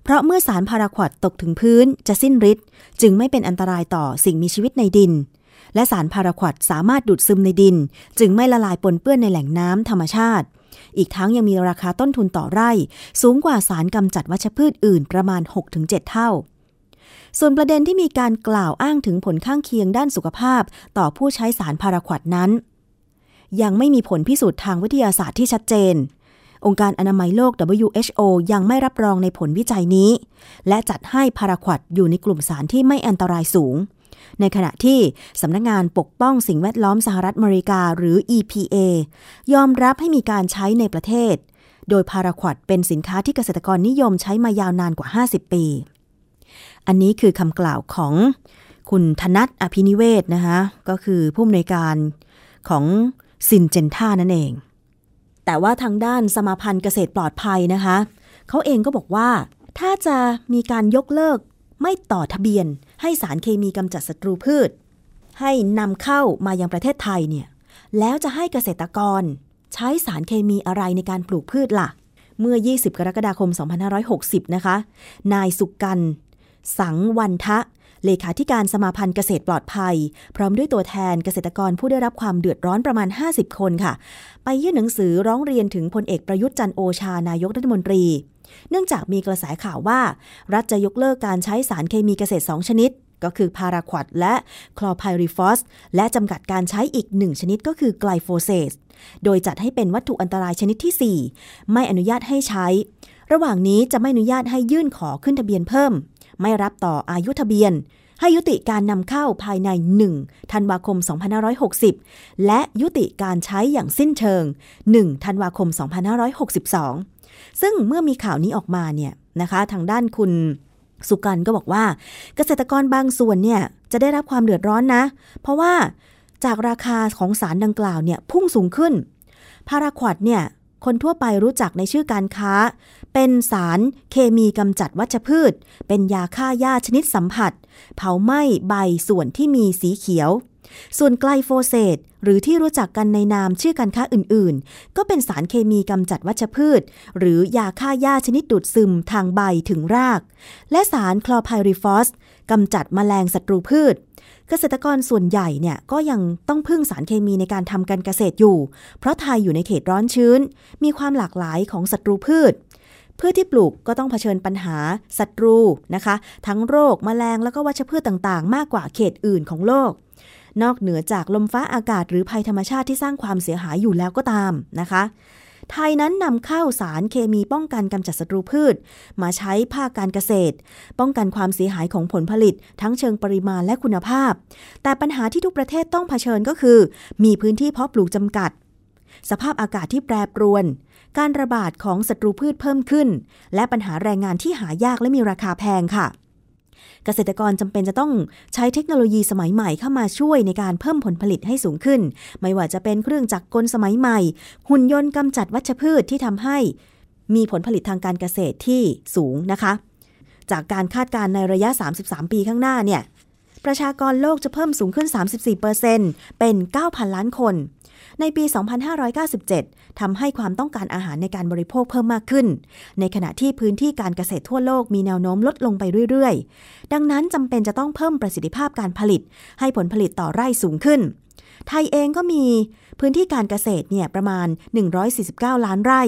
Speaker 2: เพราะเมื่อสารพาราควอดตกถึงพื้นจะสิ้นฤทธิ์จึงไม่เป็นอันตรายต่อสิ่งมีชีวิตในดิน และสารพาราควอดสามารถดูดซึมในดิน จึงไม่ละลายปนเปื้อนในแหล่งน้ำธรรมชาติ อีกทั้งยังมีราคาต้นทุนต่อไร่ สูงกว่าสารกำจัดวัชพืชอื่นประมาณ 6-7 เท่า ส่วนประเด็นที่มีการกล่าวอ้างถึงผลข้างเคียงด้านสุขภาพ ต่อผู้ใช้สารพาราควดนั้น ยังไม่มีผลพิสูจน์ทางวิทยาศาสตร์ที่ชัดเจน องค์การอนามัยโลก WHO ยังไม่รับรองในผลวิจัยนี้ และจัดให้พาราควดอยู่ในกลุ่มสารที่ไม่อันตรายสูง ในขณะที่สำนักงงานปกป้องสิ่งแวดล้อมสหรัฐอเมริกาหรือ EPA ยอมรับให้มีการใช้ในประเทศโดยพาราควดเป็นสินค้าที่เกษตรกรนิยมใช้มายาวนานกว่า 50 ปี อันนี้คือคำกล่าวของคุณธนัทอภินิเวศนะคะก็คือผู้อำนวยการของซินเจนท่านั่นเอง แต่ว่าทางด้านสมาพันธ์เกษตรปลอดภัยนะคะเขาเองก็บอกว่า ถ้าจะมีการยกเลิกไม่ต่อทะเบียน ให้สารเคมีกำจัดศัตรูพืช ให้นำเข้ามายังประเทศไทยเนี่ยแล้วจะให้เกษตรกรใช้สารเคมีอะไรในการปลูกพืชล่ะ เมื่อ 20 กรกฎาคม 2560 นะคะ นายสุกัน สังวันทะ เลขาธิการสมาพันธ์เกษตรปลอดภัย พร้อมด้วยตัวแทนเกษตรกรผู้ได้รับความเดือดร้อนประมาณ 50 คนค่ะ ไปยื่นหนังสือร้องเรียนถึงพลเอกประยุทธ์จันโอชานายกรัฐมนตรี เนื่องจากมีกระแสข่าวว่า รัฐจะยกเลิกการใช้สารเคมีเกษตร 2 ชนิด ก็คือพาราควอตและคลอร์ไพริฟอสและจำกัดการใช้อีกหนึ่งชนิดก็คือไกลโฟเซตโดยจัดให้เป็นวัตถุอันตรายชนิดที่ 4 ไม่อนุญาตให้ใช้ ระหว่างนี้จะไม่อนุญาตให้ยื่นขอขึ้นทะเบียนเพิ่ม ไม่รับต่ออายุทะเบียน ให้ยุติการนำเข้าภายใน 1 ธันวาคม 2560 และยุติการใช้อย่างสิ้นเชิง 1 ธันวาคม 2562 ซึ่งเมื่อมีข่าวนี้ออกมาเนี่ยนะคะทางด้านคุณสุกันก็บอกว่า เกษตรกรบางส่วนเนี่ยจะได้รับความเดือดร้อนนะ เพราะว่าจากราคาของสารดังกล่าวเนี่ยพุ่งสูงขึ้นพาราควดเนี่ย คนทั่วไปรู้จักในชื่อการค้า เป็นสารเคมีกำจัดวัชพืช เป็นยาฆ่าหญ้าชนิดสัมผัส เผาไหม้ใบส่วนที่มีสีเขียว ส่วนไกลโฟเซตหรือที่รู้จักกันในนามชื่อการค้าอื่นๆ ก็เป็นสารเคมีกำจัดวัชพืช หรือยาฆ่าหญ้าชนิดดูดซึมทางใบถึงราก และสารคลอไพริฟอสกำจัดแมลงศัตรูพืช เกษตรกรส่วนใหญ่เนี่ยก็ยังต้องพึ่งสารเคมีในการทำการเกษตรอยู่ เพราะไทยอยู่ในเขตร้อนชื้น มีความหลากหลายของศัตรูพืชพืชที่ปลูกก็ต้องเผชิญปัญหาศัตรูนะคะ ทั้งโรคแมลงแล้วก็วัชพืชต่างๆ มากกว่าเขตอื่นของโลก นอกเหนือจากลมฟ้าอากาศหรือภัยธรรมชาติที่สร้างความเสียหายอยู่แล้วก็ตามนะคะ ไทยนั้นนำเข้าสารเคมีป้องกันกำจัดศัตรูพืช มาใช้ภาคการเกษตร ป้องกันความเสียหายของผลผลิต ทั้งเชิงปริมาณและคุณภาพ แต่ปัญหาที่ทุกประเทศต้องเผชิญก็คือ มีพื้นที่เพาะปลูกจำกัด สภาพอากาศที่แปรปรวน การระบาดของศัตรูพืชเพิ่มขึ้น และปัญหาแรงงานที่หายากและมีราคาแพงค่ะ เกษตรกรจำเป็นจะต้องใช้เทคโนโลยีสมัยใหม่เข้ามาช่วยในการเพิ่มผลผลิตให้สูงขึ้น ไม่ว่าจะเป็นเครื่องจักรกลสมัยใหม่ หุ่นยนต์กำจัดวัชพืชที่ทำให้ มีผลผลิตทางการเกษตรที่สูงนะคะ จากการคาดการณ์ในระยะ 33 ปีข้างหน้าเนี่ยประชากรโลกจะเพิ่มสูงขึ้น 34%เป็น 9,000 ล้านคน ในปี 2597ทำให้ความต้องการอาหารในการบริโภคเพิ่มมากขึ้น ในขณะที่พื้นที่การเกษตรทั่วโลกมีแนวโน้มลดลงไปเรื่อย ๆ ดังนั้นจำเป็นจะต้องเพิ่มประสิทธิภาพการผลิต ให้ผลผลิตต่อไร่สูงขึ้น ไทยเองก็มีพื้นที่การเกษตรเนี่ยประมาณ 149 ล้านไร่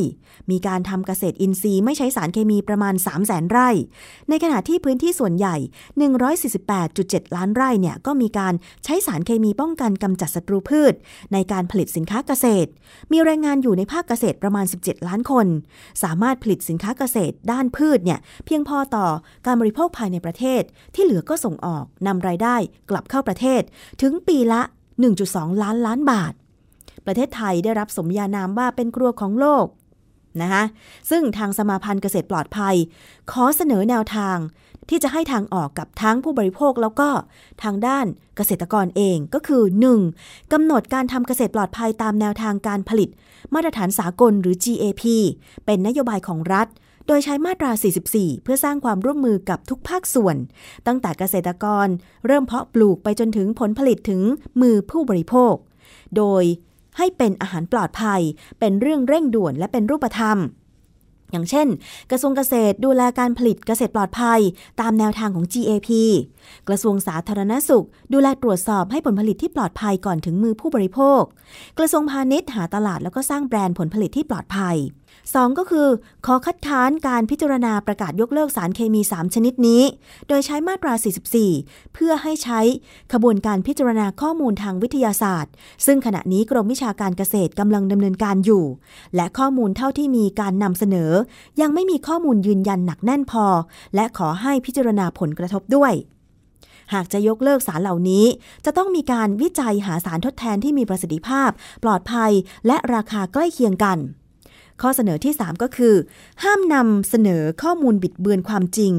Speaker 2: มีการทำเกษตรอินทรีย์ไม่ใช้สารเคมีประมาณ 3 0 0แสนไร่ ในขณะที่พื้นที่ส่วนใหญ่ 148.7 ล้านไร่เนี่ยก็มีการใช้สารเคมีป้องกันกำจัดศัตรูพืช ในการผลิตสินค้าเกษตร มีแรงงานอยู่ในภาคเกษตรประมาณ 17 ล้านคน สามารถผลิตสินค้าเกษตรด้านพืชเนี่ยเพียงพอต่อการบริโภคภายในประเทศ ที่เหลือก็ส่งออกนำรายได้กลับเข้าประเทศ ถึงปีละ 1.2 ล้านล้านบาท ประเทศไทยได้รับสมญานามว่าเป็นครัวของโลกนะคะซึ่งทางสมาพันธ์เกษตรปลอดภัย ขอเสนอแนวทางที่จะให้ทางออกกับทั้งผู้บริโภคแล้วก็ทางด้านเกษตรกรเองก็คือ 1. กำหนดการทำเกษตรปลอดภัยตามแนวทางการผลิต มาตรฐานสากลหรือ GAP เป็นนโยบายของรัฐ โดยใช้มาตรา 44 เพื่อสร้างความร่วมมือกับทุกภาคส่วน ตั้งแต่เกษตรกร เริ่มเพาะปลูกไปจนถึงผลผลิตถึงมือผู้บริโภค โดยให้เป็นอาหารปลอดภัย เป็นเรื่องเร่งด่วนและเป็นรูปธรรม อย่างเช่น กระทรวงเกษตรดูแลการผลิตเกษตรปลอดภัย ตามแนวทางของ GAP กระทรวงสาธารณสุข ดูแลตรวจสอบให้ผลผลิตที่ปลอดภัยก่อนถึงมือผู้บริโภค กระทรวงพาณิชย์หาตลาดแล้วก็สร้างแบรนด์ผลผลิตที่ปลอดภัย2 ก็คือขอคัดค้านการพิจารณาประกาศยกเลิกสารเคมี 3 ชนิดนี้ โดยใช้มาตรา 44 เพื่อให้ใช้ขบวนการพิจารณาข้อมูลทางวิทยาศาสตร์ ซึ่งขณะนี้กรมวิชาการเกษตรกำลังดำเนินการอยู่ และข้อมูลเท่าที่มีการนำเสนอ ยังไม่มีข้อมูลยืนยันหนักแน่นพอ และขอให้พิจารณาผลกระทบด้วยหากจะยกเลิกสารเหล่านี้ จะต้องมีการวิจัยหาสารทดแทนที่มีประสิทธิภาพ ปลอดภัย และราคาใกล้เคียงกัน ข้อเสนอที่ 3 ก็คือ ห้ามนำเสนอข้อมูลบิดเบือนความจริง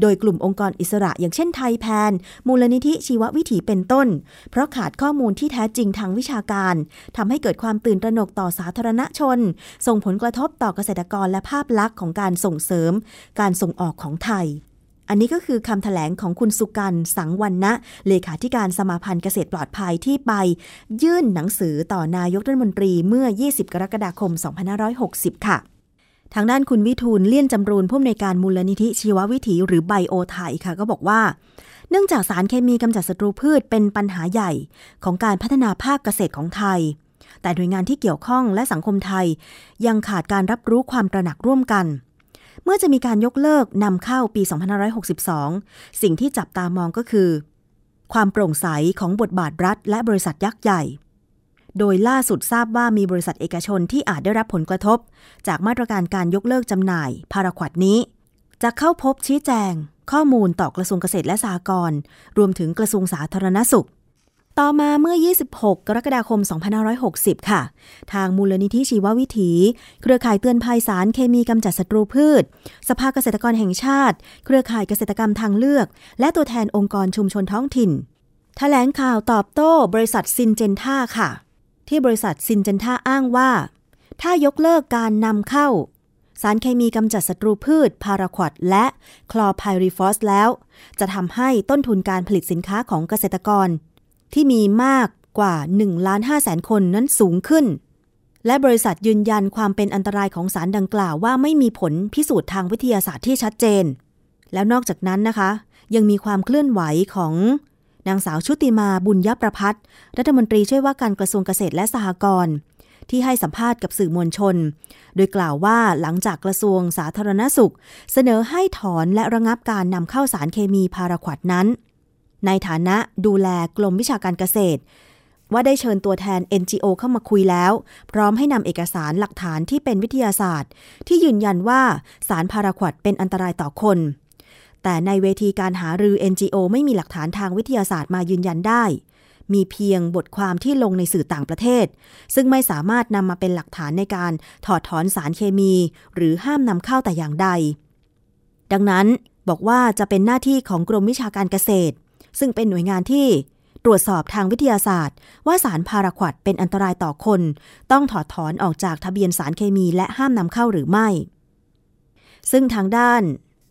Speaker 2: โดยกลุ่มองค์กรอิสระอย่างเช่นไทยแพน มูลนิธิชีววิถีเป็นต้น เพราะขาดข้อมูลที่แท้จริงทางวิชาการทำให้เกิดความตื่นตระหนกต่อสาธารณชน ส่งผลกระทบต่อเกษตรกรและภาพลักษณ์ของการส่งเสริม การส่งออกของไทย อันนี้ก็คือคำถแถลงของคุณสุกันสังวันนะเลขาธิการสมาพันธ์เกษตรปลอดภัยที่ไป ยื่นหนังสือต่อนายกรัฐมนตรีเมื่อ 20 กรกฎาคม 2560 ค่ะทางด้านคุณวิทูลเลี่ยนจำรูนผู้อำนวยการมูลนิธิชีววิถีหรือไบโอไทยค่ะ ก็บอกว่า เนื่องจากสารเคมีกำจัดศัตรูพืชเป็นปัญหาใหญ่ของการพัฒนาภาคเกษตรของไทย แต่หน่วยงานที่เกี่ยวข้องและสังคมไทย ยังขาดการรับรู้ความตระหนักร่วมกัน เมื่อจะมีการยกเลิกนำเข้าปี 2562 สิ่งที่จับตามองก็คือ ความโปร่งใสของบทบาทรัฐ และบริษัทยักษ์ใหญ่ โดยล่าสุดทราบว่ามีบริษัทเอกชนที่อาจได้รับผลกระทบ จากมาตรการการยกเลิกจำหน่ายพาราควดนี้ จะเข้าพบชี้แจง ข้อมูลต่อกระทรวงเกษตรและสหกรณ์รวมถึงกระทรวงสาธารณสุข ต่อมาเมื่อ 26 กรกฎาคม 2560 ค่ะ ทางมูลนิธิชีววิถี เครือข่ายเตือนภัยสารเคมีกำจัดศัตรูพืช สภาเกษตรกรแห่งชาติ เครือข่ายเกษตรกรรมทางเลือก และตัวแทนองค์กรชุมชนท้องถิ่นแถลงข่าวตอบโต้บริษัทซินเจนท่าค่ะ ที่บริษัทซินเจนท่าอ้างว่า ถ้ายกเลิกการนำเข้า สารเคมีกำจัดศัตรูพืช พาราควดและคลอไพริฟอสแล้ว จะทำให้ต้นทุนการผลิตสินค้าของเกษตรกร ที่มีมากกว่า1ล้าน5แสนคนนั้นสูงขึ้น และบริษัทยืนยันความเป็นอันตรายของสารดังกล่าวว่าไม่มีผลพิสูจน์ทางวิทยาศาสตร์ที่ชัดเจน แล้วนอกจากนั้นนะคะ ยังมีความเคลื่อนไหวของนางสาวชุติมาบุญยประพัฒน์รัฐมนตรีช่วยว่าการกระทรวงเกษตรและสหกรณ์ที่ให้สัมภาษณ์กับสื่อมวลชน โดยกล่าวว่าหลังจากกระทรวงสาธารณสุข เสนอให้ถอนและระงับการนำเข้าสารเคมีพาราควดนั้น ในฐานะดูแลกรมวิชาการเกษตร ว่าได้เชิญตัวแทน NGO เข้ามาคุยแล้ว พร้อมให้นำเอกสารหลักฐานที่เป็นวิทยาศาสตร์ ที่ยืนยันว่าสารพาราควดเป็นอันตรายต่อคน แต่ในเวทีการหารือ NGO ไม่มีหลักฐานทางวิทยาศาสตร์มายืนยันได้ มีเพียงบทความที่ลงในสื่อต่างประเทศ ซึ่งไม่สามารถนำมาเป็นหลักฐานในการถอดถอนสารเคมี หรือห้ามนำเข้าแต่อย่างใด ดังนั้นบอกว่าจะเป็นหน้าที่ของกรมวิชาการเกษตร ซึ่งเป็นหน่วยงานที่ตรวจสอบทางวิทยาศาสตร์ ว่าสารพาราควดเป็นอันตรายต่อคน ต้องถอดถอนออกจากทะเบียนสารเคมีและห้ามนำเข้าหรือไม่ ซึ่งทางด้าน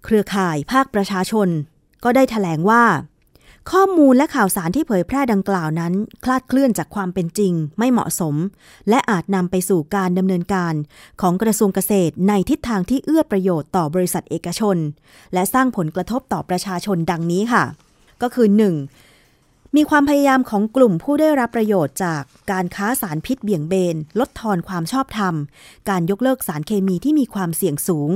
Speaker 2: เครือข่ายภาคประชาชน ก็ได้ถแถลงว่า ข้อมูลและข่าวสารที่เผยแพร่ดังกล่าวนั้น คลาดเคลื่อนจากความเป็นจริง ไม่เหมาะสม และอาจนำไปสู่การดำเนินการ ของกระทรวงเกษตรในทิศทางที่เอื้อประโยชน์ต่อบริษัทเอกชน และสร้างผลกระทบต่อประชาชนดังนี้ค่ะ ก็คือ 1. มีความพยายามของกลุ่มผู้ได้รับประโยชน์จากการค้าสารพิษเบี่ยงเบน ลดทอนความชอบธรรม การยกเลิกสารเคมีที่มีความเสี่ยงสูง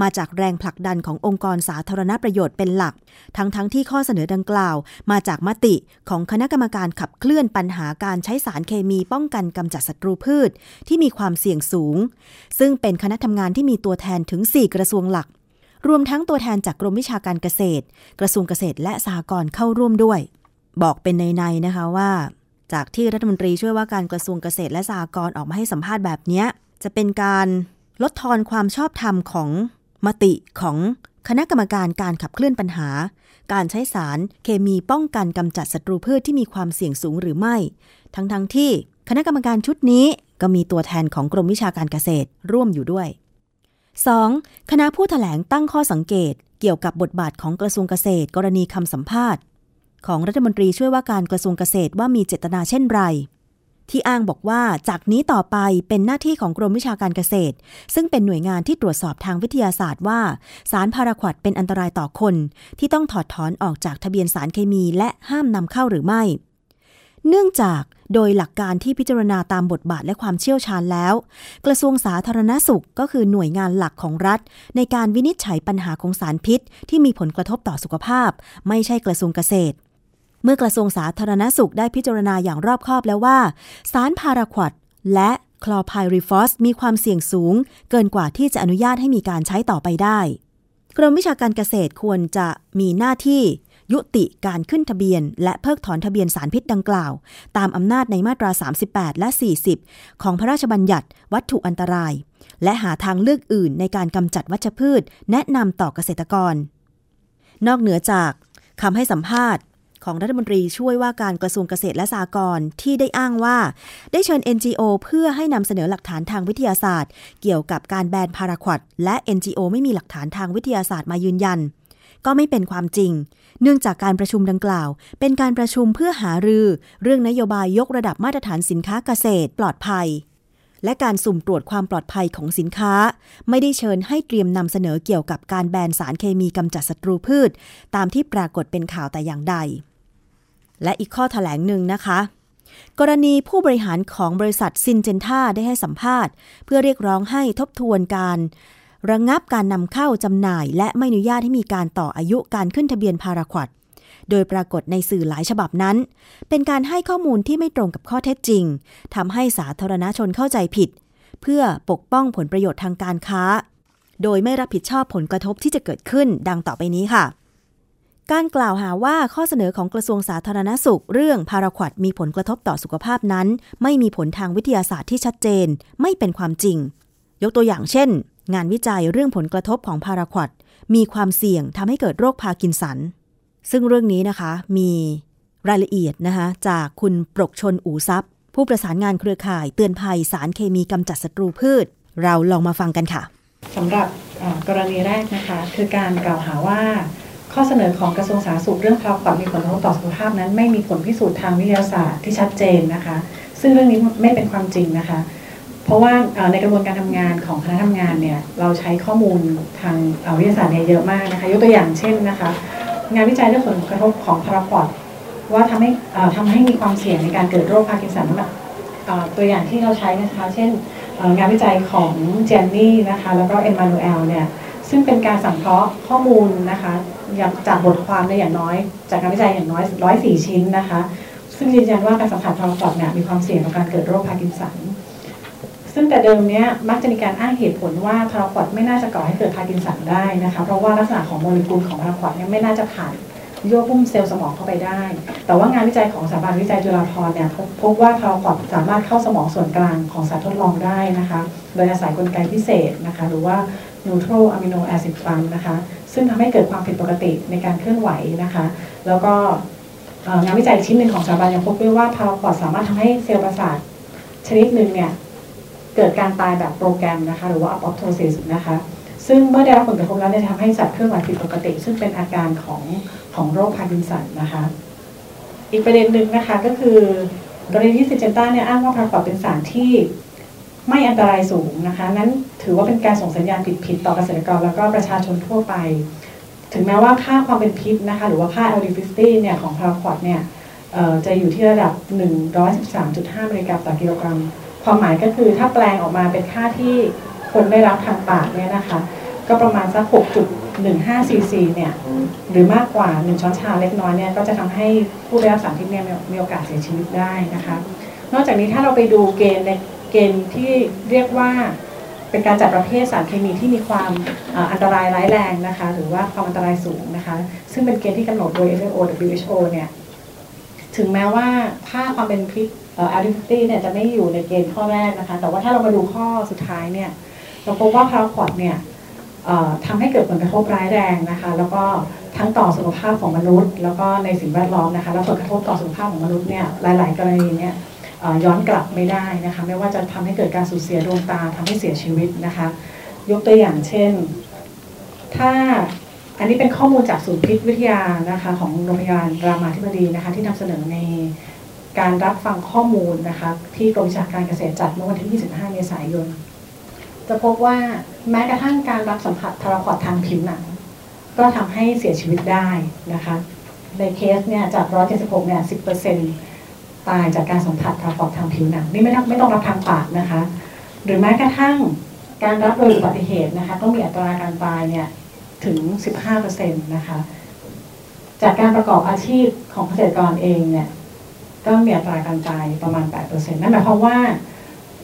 Speaker 2: มาจากแรงผลักดันขององค์กรสาธารณประโยชน์เป็นหลัก ทั้งๆทที่ข้อเสนอดังกล่าว มาจากมติของคณะกรรมการขับเคลื่อนปัญหาการใช้สารเคมีป้องกันกำจัดศัตรูพืชที่มีความเสี่ยงสูง ซึ่งเป็นคณะทำงานที่มีตัวแทนถึง 4 กระทรวงหลัก รวมทั้งตัวแทนจากกรมวิชาการเกษตร กระทรวงเกษตรและสหกรณ์เข้าร่วมด้วย บอกเป็นใน ๆ นะคะว่า จากที่รัฐมนตรีช่วยว่าการกระทรวงเกษตรและสหกรณ์ออกมาให้สัมภาษณ์แบบนี้จะเป็นการลดทอนความชอบธรรมของมติของคณะกรรมการการขับเคลื่อนปัญหา การใช้สารเคมีป้องกันกำจัดศัตรูพืชที่มีความเสี่ยงสูงหรือไม่ ทั้งๆทที่คณะกรรมการชุดนี้ก็มีตัวแทนของกรมวิชาการเกษตรร่วมอยู่ด้วย 2. คณะผู้ถแถลงตั้งข้อสังเกต เกี่ยวกับบทบาทของกระทรวงเกษตร กรณีคำสัมภาษณ์ ของรัฐมนตรีช่วยว่าการกระทรวงเกษตรว่ามีเจตนาเช่นไร ที่อ้างบอกว่าจากนี้ต่อไปเป็นหน้าที่ของกรมวิชาการเกษตร ซึ่งเป็นหน่วยงานที่ตรวจสอบทางวิทยาศาสตร์ว่า สารพาราควดเป็นอันตรายต่อคน ที่ต้องถอดถอนออกจากทะเบียนสารเคมี และห้ามนำเข้าหรือไม่ เนื่องจาก โดยหลักการที่พิจารณาตามบทบาทและความเชี่ยวชาญแล้ว กระทรวงสาธารณสุขก็คือหน่วยงานหลักของรัฐ ในการวินิจฉัยปัญหาของสารพิษ ที่มีผลกระทบต่อสุขภาพ ไม่ใช่กระทรวงเกษตร เมื่อกระทรวงสาธารณสุขได้พิจารณาอย่างรอบคอบแล้วว่า สารพาราควดและคลอไพริฟอสมีความเสี่ยงสูง เกินกว่าที่จะอนุญาตให้มีการใช้ต่อไปได้ กรมวิชาการเกษตรควรจะมีหน้าที่ ยุติการขึ้นทะเบียน และเพิกถอนทะเบียนสารพิษดังกล่าว ตามอำนาจในมาตรา 38 และ 40 ของพระราชบัญญัติวัตถุอันตราย และหาทางเลือกอื่นในการกำจัดวัชพืช แนะนำต่อเกษตรกร นอกเหนือจากคำให้สัมภาษณ์ของรัฐมนตรีช่วยว่าการกระทรวงเกษตรและสหกรณ์ที่ได้อ้างว่า ได้เชิญ NGO เพื่อให้นำเสนอหลักฐานทางวิทยาศาสตร์ เกี่ยวกับการแบนพาราควดและ NGO ไม่มีหลักฐานทางวิทยาศาสตร์มายืนยัน ก็ไม่เป็นความจริง เนื่องจากการประชุมดังกล่าว เป็นการประชุมเพื่อหารือ เรื่องนโยบายยกระดับมาตรฐานสินค้าเกษตร ปลอดภัย และการสุ่มตรวจความปลอดภัยของสินค้า ไม่ได้เชิญให้เตรียมนำเสนอเกี่ยวกับการแบนสารเคมีกำจัดศัตรูพืช ตามที่ปรากฏเป็นข่าวแต่อย่างใด และอีกข้อถแถลงหนึ่งนะคะกรณีผู้บริหารของบริษัทซินเจนท่าได้ให้สัมภาษณ์ เพื่อเรียกร้องให้ทบทวนการ ระงงับการนำเข้าจำหน่าย และไม่อนุญาตให้มีการต่ออายุการขึ้นทะเบียนพาราควดโดยปรากฏในสื่อหลายฉบับนั้น เป็นการให้ข้อมูลที่ไม่ตรงกับข้อเท็จจริงทำให้สาธารณชนเข้าใจผิด เพื่อปกป้องผลประโยชน์ทางการค้า โดยไม่รับผิดชอบผลกระทบที่จะเกิดขึ้นดังต่อไปนี้ค่ะ การกล่าวหาว่าข้อเสนอของกระทรวงสาธารณสุข เรื่องพาราควอตมีผลกระทบต่อสุขภาพนั้น ไม่มีผลทางวิทยาศาสตร์ที่ชัดเจน ไม่เป็นความจริง ยกตัวอย่างเช่น งานวิจัยเรื่องผลกระทบของพาราควอตมีความเสี่ยงทำให้เกิดโรคพาร์กินสัน ซึ่งเรื่องนี้นะคะมีรายละเอียดนะคะจากคุณปรกชนอูซับผู้ประสานงานเครือข่ายเตือนภัยสารเคมีกำจัดศัตรูพืช เราลองมาฟังกันค่ะ
Speaker 6: สำหรับกรณีแรกนะคะคือการกล่าวหาว่า ข้อเสนอของกระทรวงสาธารณสุขเรื่องพารามีผลกระทบต่อสุขภาพนั้น ไม่มีผลพิสูจน์ทางวิทยาศาสตร์ที่ชัดเจนนะคะ ซึ่งเรื่องนี้ไม่เป็นความจริงนะคะ เพราะว่าในกระบวนการทำงานของคณะทำงานเนี่ยเราใช้ข้อมูลทางวิทยาศาสตร์เนี่ยเยอะมากนะคะยกตัวอย่างเช่นนะคะ งานวิจัยเรื่องผลกระทบของพาราควอตว่าทำให้ทำให้มีความเสี่ยงในการเกิดโรคพาร์กินสันตัวอย่างที่เราใช้นะคะ เช่นงานวิจัยของเจนนี่นะคะแล้วก็เอ็มมานูเอลเนี่ยซึ่งเป็นการสังเคราะห์ข้อมูลนะคะจากบทความในอย่างน้อย จากการวิจัยอย่างน้อยร้อยสี่ชิ้นนะคะ ซึ่งยืนยันว่าการสัมผัสทางปอดเนี่ยมีความเสี่ยงต่อการเกิดโรคพาร์กินสัน ซึ่งแต่เดิมเนี้ยมักจะมีการอ้างเหตุผลว่าพาราควอตไม่น่าจะก่อให้เกิดพาร์กินสันได้นะคะเพราะว่าลักษณะของโมเลกุลของพาราควอตเนี่ยไม่น่าจะผ่านยั่วพุ่มเซลล์สมองเข้าไปได้ แต่ว่างานวิจัยของสถาบันวิจัยจุฬาภรณ์เนี่ยพบว่าพาราควอดสามารถเข้าสมองส่วนกลางของสัตว์ทดลองได้นะคะ โดยอาศัยกลไกพิเศษนะคะหรือว่า neutral amino acid pump นะคะซึ่งทำให้เกิดความผิดปกติในการเคลื่อนไหวนะคะ แล้วก็งานวิจัยชิ้นหนึ่งของสถาบันยังพบด้วยว่าพาราควอดสามารถทำให้เซลล์ประสาทชนิดหนึ่งเนี่ย เกิดการตายแบบโปรแกรมนะคะหรือว่าออฟโทซิสนะคะซึ่งเมื่อได้รับผลกระทบแล้วจะทำให้สัตว์เคลื่อนไหวผิดปกติ ซึ่งเป็นอาการของของโรคพาร์กินสันนะคะ อีกประเด็นหนึ่งนะคะก็คือกรณีที่ซินเจนทาเนี่ยอ้างว่าพาราควอตเป็นสารที่ไม่อันตรายสูงนะคะ นั้นถือว่าเป็นการส่งสัญญาณผิดๆต่อเกษตรกรแล้วก็ประชาชนทั่วไป ถึงแม้ว่าค่าความเป็นพิษนะคะ หรือว่าค่า LD50 เนี่ยของพาราควอตเนี่ยจะอยู่ที่ระดับ 113.5มิลลิกรัมต่อกิโลกรัม ความหมายก็คือถ้าแปลงออกมาเป็นค่าที่คนได้รับทางปากเนี่ยนะคะก็ประมาณสัก 6.15 ซีซีเนี่ยหรือมากกว่า 1 ช้อนชาเล็กน้อยเนี่ยก็จะทำให้ผู้ได้รับสารพิษเนี่ยมีโอกาสเสียชีวิตได้นะคะนอกจากนี้ถ้าเราไปดูเกณฑ์ในเกณฑ์ที่เรียกว่าเป็นการจัดประเภทสารเคมีที่มีความอันตรายร้ายแรงนะคะหรือว่าความอันตรายสูงนะคะซึ่งเป็นเกณฑ์ที่กำหนดโดย FAO WHO เนี่ยถึงแม้ว่าค่าความเป็นพิษ อ่อ acidity เนี่ยจะไม่อยู่ในเกณฑ์ข้อแรกนะคะ แต่ว่าถ้าเรามาดูข้อสุดท้ายเนี่ยเราพบว่าพาราคอดเนี่ยทำให้เกิดผลกระทบร้ายแรงนะคะ แล้วก็ทั้งต่อสุขภาพของมนุษย์ แล้วก็ในสิ่งแวดล้อมนะคะ แล้วผลกระทบต่อสุขภาพของมนุษย์เนี่ยหลาย ๆ กรณีเนี่ยย้อนกลับไม่ได้นะคะ ไม่ว่าจะทำให้เกิดการสูญเสียดวงตาทำให้เสียชีวิตนะคะ ยกตัวอย่างเช่น ถ้าอันนี้เป็นข้อมูลจากศูนย์พิษวิทยานะคะของโรงพยาบาลรามาธิบดีนะคะ ที่นำเสนอใน การรับฟังข้อมูลนะคะที่กรมวิชาการเกษตรจัดเมื่อวันที่ 25 เมษายน จะพบว่าแม้กระทั่งการรับสัมผัสทรคอดทางผิวหนัง ก็ทำให้เสียชีวิตได้นะคะ ในเคสเนี่ยจาก 176 เนี่ย 10%ตายจากการสัมผัสทรคอดทางผิวหนัง นี่ไม่ต้องไม่ต้องรับทางปากนะคะ หรือแม้กระทั่งการรับโดยอุบัติเหตุนะคะก็มีอัตราการตายเนี่ยถึง 15%นะคะ จากการประกอบอาชีพของเกษตรกรเองเนี่ย ก็มีอัตราการตายประมาณ 8%นั่นหมายความว่า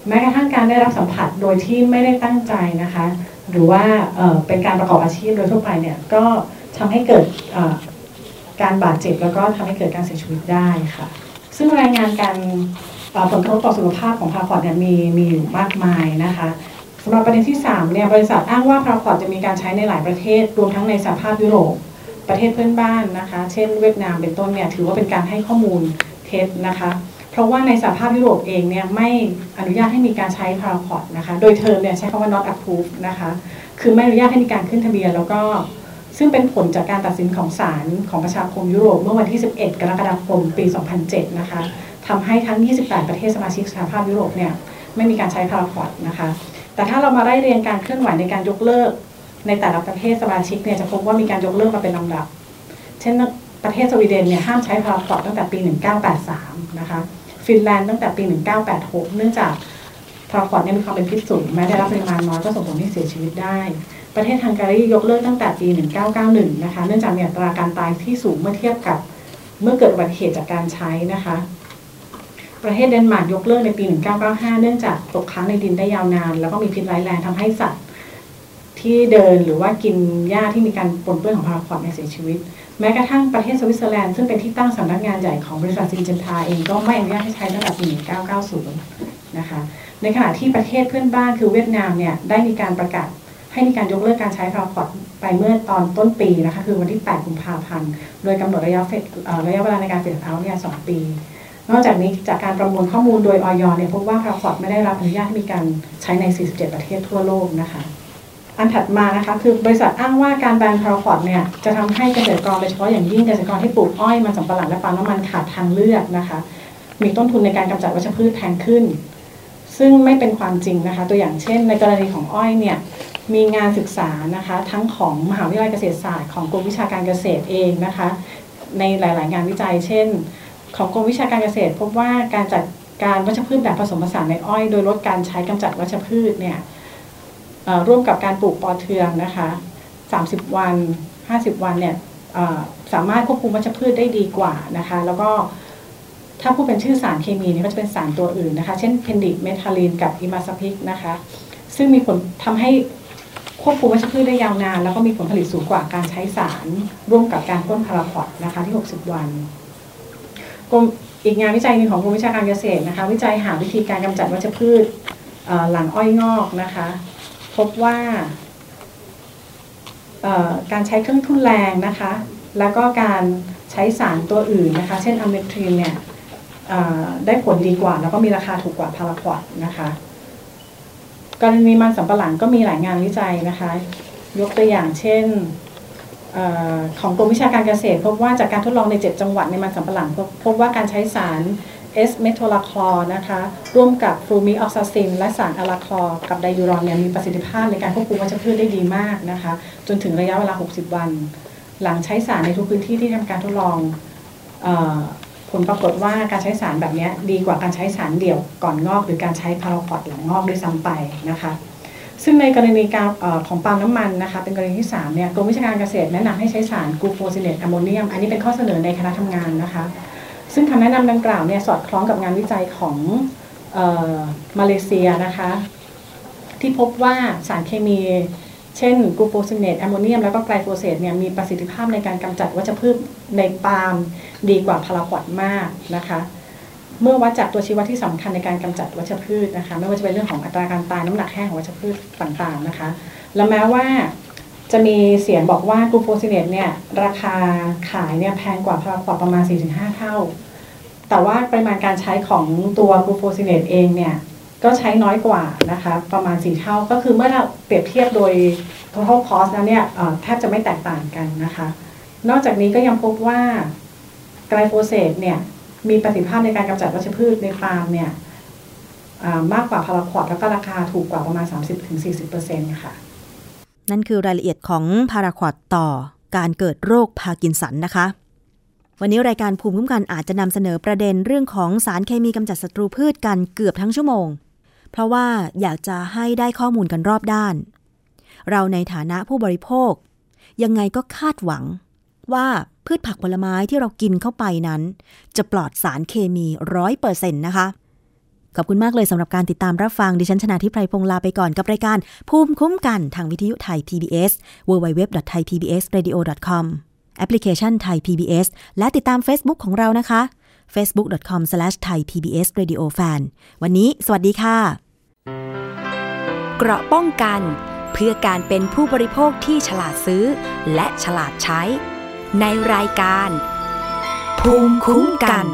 Speaker 6: แม้กระทั่งการได้รับสัมผัสโดยที่ไม่ได้ตั้งใจนะคะ หรือว่าเเป็นการประกอบอาชีพโดยทั่วไปเนี่ยก็ทำให้เกิดการบาดเจ็บแล้วก็ทำให้เกิดการเสียชีวิตได้ค่ะ ซึ่งรายงานการผลกระทบต่อสุขภาพของพาราคอดเนี่ยมีมีอยู่มากมายนะคะสำหรับประเด็นที่3เนี่ยบริษัทอ้างว่าพาราคอดจะมีการใช้ในหลายประเทศ รวมทั้งในสหภาพยุโรปประเทศเพื่อนบ้านนะคะ เช่น เวียดนามเป็นต้นเนี่ยถือว่าเป็นการให้ข้อมูล เท็จนะคะ เพราะว่าในสหภาพยุโรปเองเนี่ยไม่อนุญาตให้มีการใช้พาราควอดนะคะ โดยเทอมเนี่ยใช้คำว่า not approved นะคะ คือไม่อนุญาตให้มีการขึ้นทะเบียนแล้วก็ซึ่งเป็นผลจากการตัดสินของศาลของประชาคมยุโรปเมื่อวันที่ 11 กรกฎาคม ปี 2007 นะคะทำให้ทั้ง 28 ประเทศสมาชิกสหภาพยุโรปเนี่ยไม่มีการใช้พาราควอดนะคะ แต่ถ้าเรามาไล่เรียงการเคลื่อนไหวในการยกเลิก ในแต่ละประเทศสมาชิกเนี่ยจะพบว่ามีการยกเลิกมาเป็นลำดับ เช่น ประเทศสวีเดนเนี่ยห้ามใช้พาราควอดตั้งแต่ปี 1983 นะคะ ฟินแลนด์ตั้งแต่ปี 1986 เนื่องจากพาราควอดเนี่ยมีความเป็นพิษสูงแม้ได้รับปริมาณน้อยก็ส่งผลให้เสียชีวิตได้ ประเทศฮังการียกเลิกตั้งแต่ปี 1991 นะคะ เนื่องจากมีอัตราการตายที่สูงเมื่อเทียบกับเมื่อเกิดอุบัติเหตุจากการใช้นะคะ ประเทศเดนมาร์กยกเลิกในปี 1995 เนื่องจากตกค้างในดินได้ยาวนาน แล้วก็มีพิษร้ายแรงทำให้สัตว์ที่เดินหรือว่ากินหญ้าที่มีการปนเปื้อนของพาราควอตเสียชีวิต แม้กระทั่งประเทศสวิตเซอร์แลนด์ซึ่งเป็นที่ตั้งสำนักงานใหญ่ของบริษัทซินเจนทาเองก็ไม่อนุญาตให้ใช้ตั้งแต่ปี 1990 นะคะ ในขณะที่ประเทศเพื่อนบ้านคือเวียดนามเนี่ยได้มีการประกาศให้มีการยกเลิกการใช้พาราควอดไปเมื่อตอนต้นปีนะคะคือวันที่ 8 กุมภาพันธ์ โดยกำหนดระยะเฟดระยะเวลาในการเฟดเอาท์เนี่ยสปี นอกจากนี้จากการประมวลข้อมูลโดยออยเนี่ยพบว่าพาราควอดไม่ได้รับอนุญาตให้มีการใช้ใน 47 ประเทศทั่วโลกนะคะ อันถัดมานะคะคือบริษัทอ้างว่าการแบนพาราคอดเนี่ยจะทำให้เกษตรกรโดยเฉพาะอย่างยิ่งเกษตรกรที่ปลูกอ้อยมันสำปะหลังและปาล์มน้ำมันขาดทางเลือกนะคะ มีต้นทุนในการกำจัดวัชพืชแพงขึ้น ซึ่งไม่เป็นความจริงนะคะ ตัวอย่างเช่น ในกรณีของอ้อยเนี่ยมีงานศึกษานะคะ ทั้งของมหาวิทยาลัยเกษตรศาสตร์ของกรมวิชาการเกษตรเองนะคะ ในหลาย ๆ งานวิจัย เช่น ของกรมวิชาการเกษตร พบว่าการจัดการวัชพืชแบบผสมผสานในอ้อย โดยลดการใช้กำจัดวัชพืชเนี่ย ร่วมกับการปลูกปอเทืองนะคะ 30 วัน 50 วันเนี่ยสามารถควบคุมวัชพืชได้ดีกว่านะคะ แล้วก็ถ้าพูดเป็นชื่อสารเคมีเนี่ยก็จะเป็นสารตัวอื่นนะคะ เช่นเพนดิกเมทาลีนกับอิมาซาพิกนะคะ ซึ่งมีผลทำให้ควบคุมวัชพืชได้ยาวนาน แล้วก็มีผลผลิตสูงกว่าการใช้สารร่วมกับการพ่นพาราควอดนะคะที่ 60 วันกรมอีกงานวิจัยหนึ่งของกรมวิชาการเกษตรนะคะ วิจัยหาวิธีการกำจัดวัชพืชหลังอ้อยงอกนะคะ พบว่าการใช้เครื่องทุ่นแรงนะคะ แล้วก็การใช้สารตัวอื่นนะคะ เช่นอะเมทรินเนี่ยได้ผลดีกว่า แล้วก็มีราคาถูกกว่าพาราควอดนะคะกรณีมันสำปะหลังก็มีหลายงานวิจัยนะคะ ยกตัวอย่างเช่นอของกรมวิชาการเกษตร พบว่าจากการทดลองใน 7 จังหวัดในมันสำปะหลังพบพบว่าการใช้สาร S เมโทลาคลอนะคะ ร่วมกับฟลูมิออกซาซิน และสารอะลาคลอ กับไดยูรอนเนี่ยมีประสิทธิภาพในการควบคุมวัชพืชได้ดีมากนะคะ จนถึงระยะเวลา 60 วัน หลังใช้สารในทุกพื้นที่ที่ทำการทดลองออผลปรากฏว่าการใช้สารแบบนี้ดีกว่าการใช้สารเดี่ยวก่อนงอก หรือการใช้พาราควอตหลังงอกด้วยซ้ำไปนะคะซึ่งในกรณีการของปาล์มน้ำมันนะคะเป็นกรณีที่3เนี่ยกรมวิชาการเกษตรแนะนำให้ใช้สารกลูโฟซิเนตแอมโมเนียม อันนี้เป็นข้อเสนอในคณะทำงานนะคะ ซึ่งคำแนะนำดังกล่าวเนี่ยสอดคล้องกับงานวิจัยของมาเลเซียนะคะ ที่พบว่าสารเคมีเช่นกูโฟซิเนตแอมโมเนียมแล้วก็ไกลโฟเซตเนี่ยมีประสิทธิภาพในการกำจัดวัชพืชในปาล์มดีกว่าพาราควอตมากนะคะเมื่อวัดจากตัวชี้วัดที่สำคัญในการกำจัดวัชพืชนะคะ ไม่ว่าจะเป็นเรื่องของอัตราการตายน้ำหนักแห้งของวัชพืชต่างๆนะคะ และแม้ว่าจะมีเสียงบอกว่ากลูโฟซิเนตเนี่ยราคาขายเนี่ยแพงกว่าพาราควอตประมาณ 4-5 เท่า แต่ว่าปริมาณการใช้ของตัวกลูโฟซิเนตเองเนี่ยก็ใช้น้อยกว่านะคะประมาณ4เท่าก็คือเมื่อเราเปรียบเทียบโดย total cost แล้วเนี่ยแทบจะไม่แตกต่างกันนะคะ นอกจากนี้ก็ยังพบว่าไกลโฟเซตเนี่ยมีประสิทธิภาพในการกำจัดวัชพืชในปาล์มเนี่ยมากกว่าพาราควอตแล้วก็ราคาถูกกว่าประมาณ 30-40%ค่ะ
Speaker 2: นั่นคือรายละเอียดของพาราควอตต่อการเกิดโรคพาร์กินสันนะคะ วันนี้รายการภูมิคุ้มกันอาจจะนำเสนอประเด็นเรื่องของสารเคมีกำจัดศัตรูพืชกันเกือบทั้งชั่วโมง เพราะว่าอยากจะให้ได้ข้อมูลกันรอบด้าน เราในฐานะผู้บริโภค ยังไงก็คาดหวัง ว่าพืชผักผลไม้ที่เรากินเข้าไปนั้น จะปลอดสารเคมีร้อยเปอร์เซ็นต์นะคะ ขอบคุณมากเลยสำหรับการติดตามรับฟังดิฉันชนะทิพไพรพงศ์ลาไปก่อนกับรายการภูมิคุ้มกันทางวิทยุไทย PBS www.thaipbsradio.com แอปพลิเคชันไทย PBS และติดตาม Facebook ของเรานะคะ facebook.com/thaipbsradiofan วันนี้ สวัสดีค่ะ
Speaker 5: เกราะป้องกัน เพื่อการเป็นผู้บริโภคที่ฉลาดซื้อ และฉลาดใช้ ในรายการ ภูมิคุ้มกัน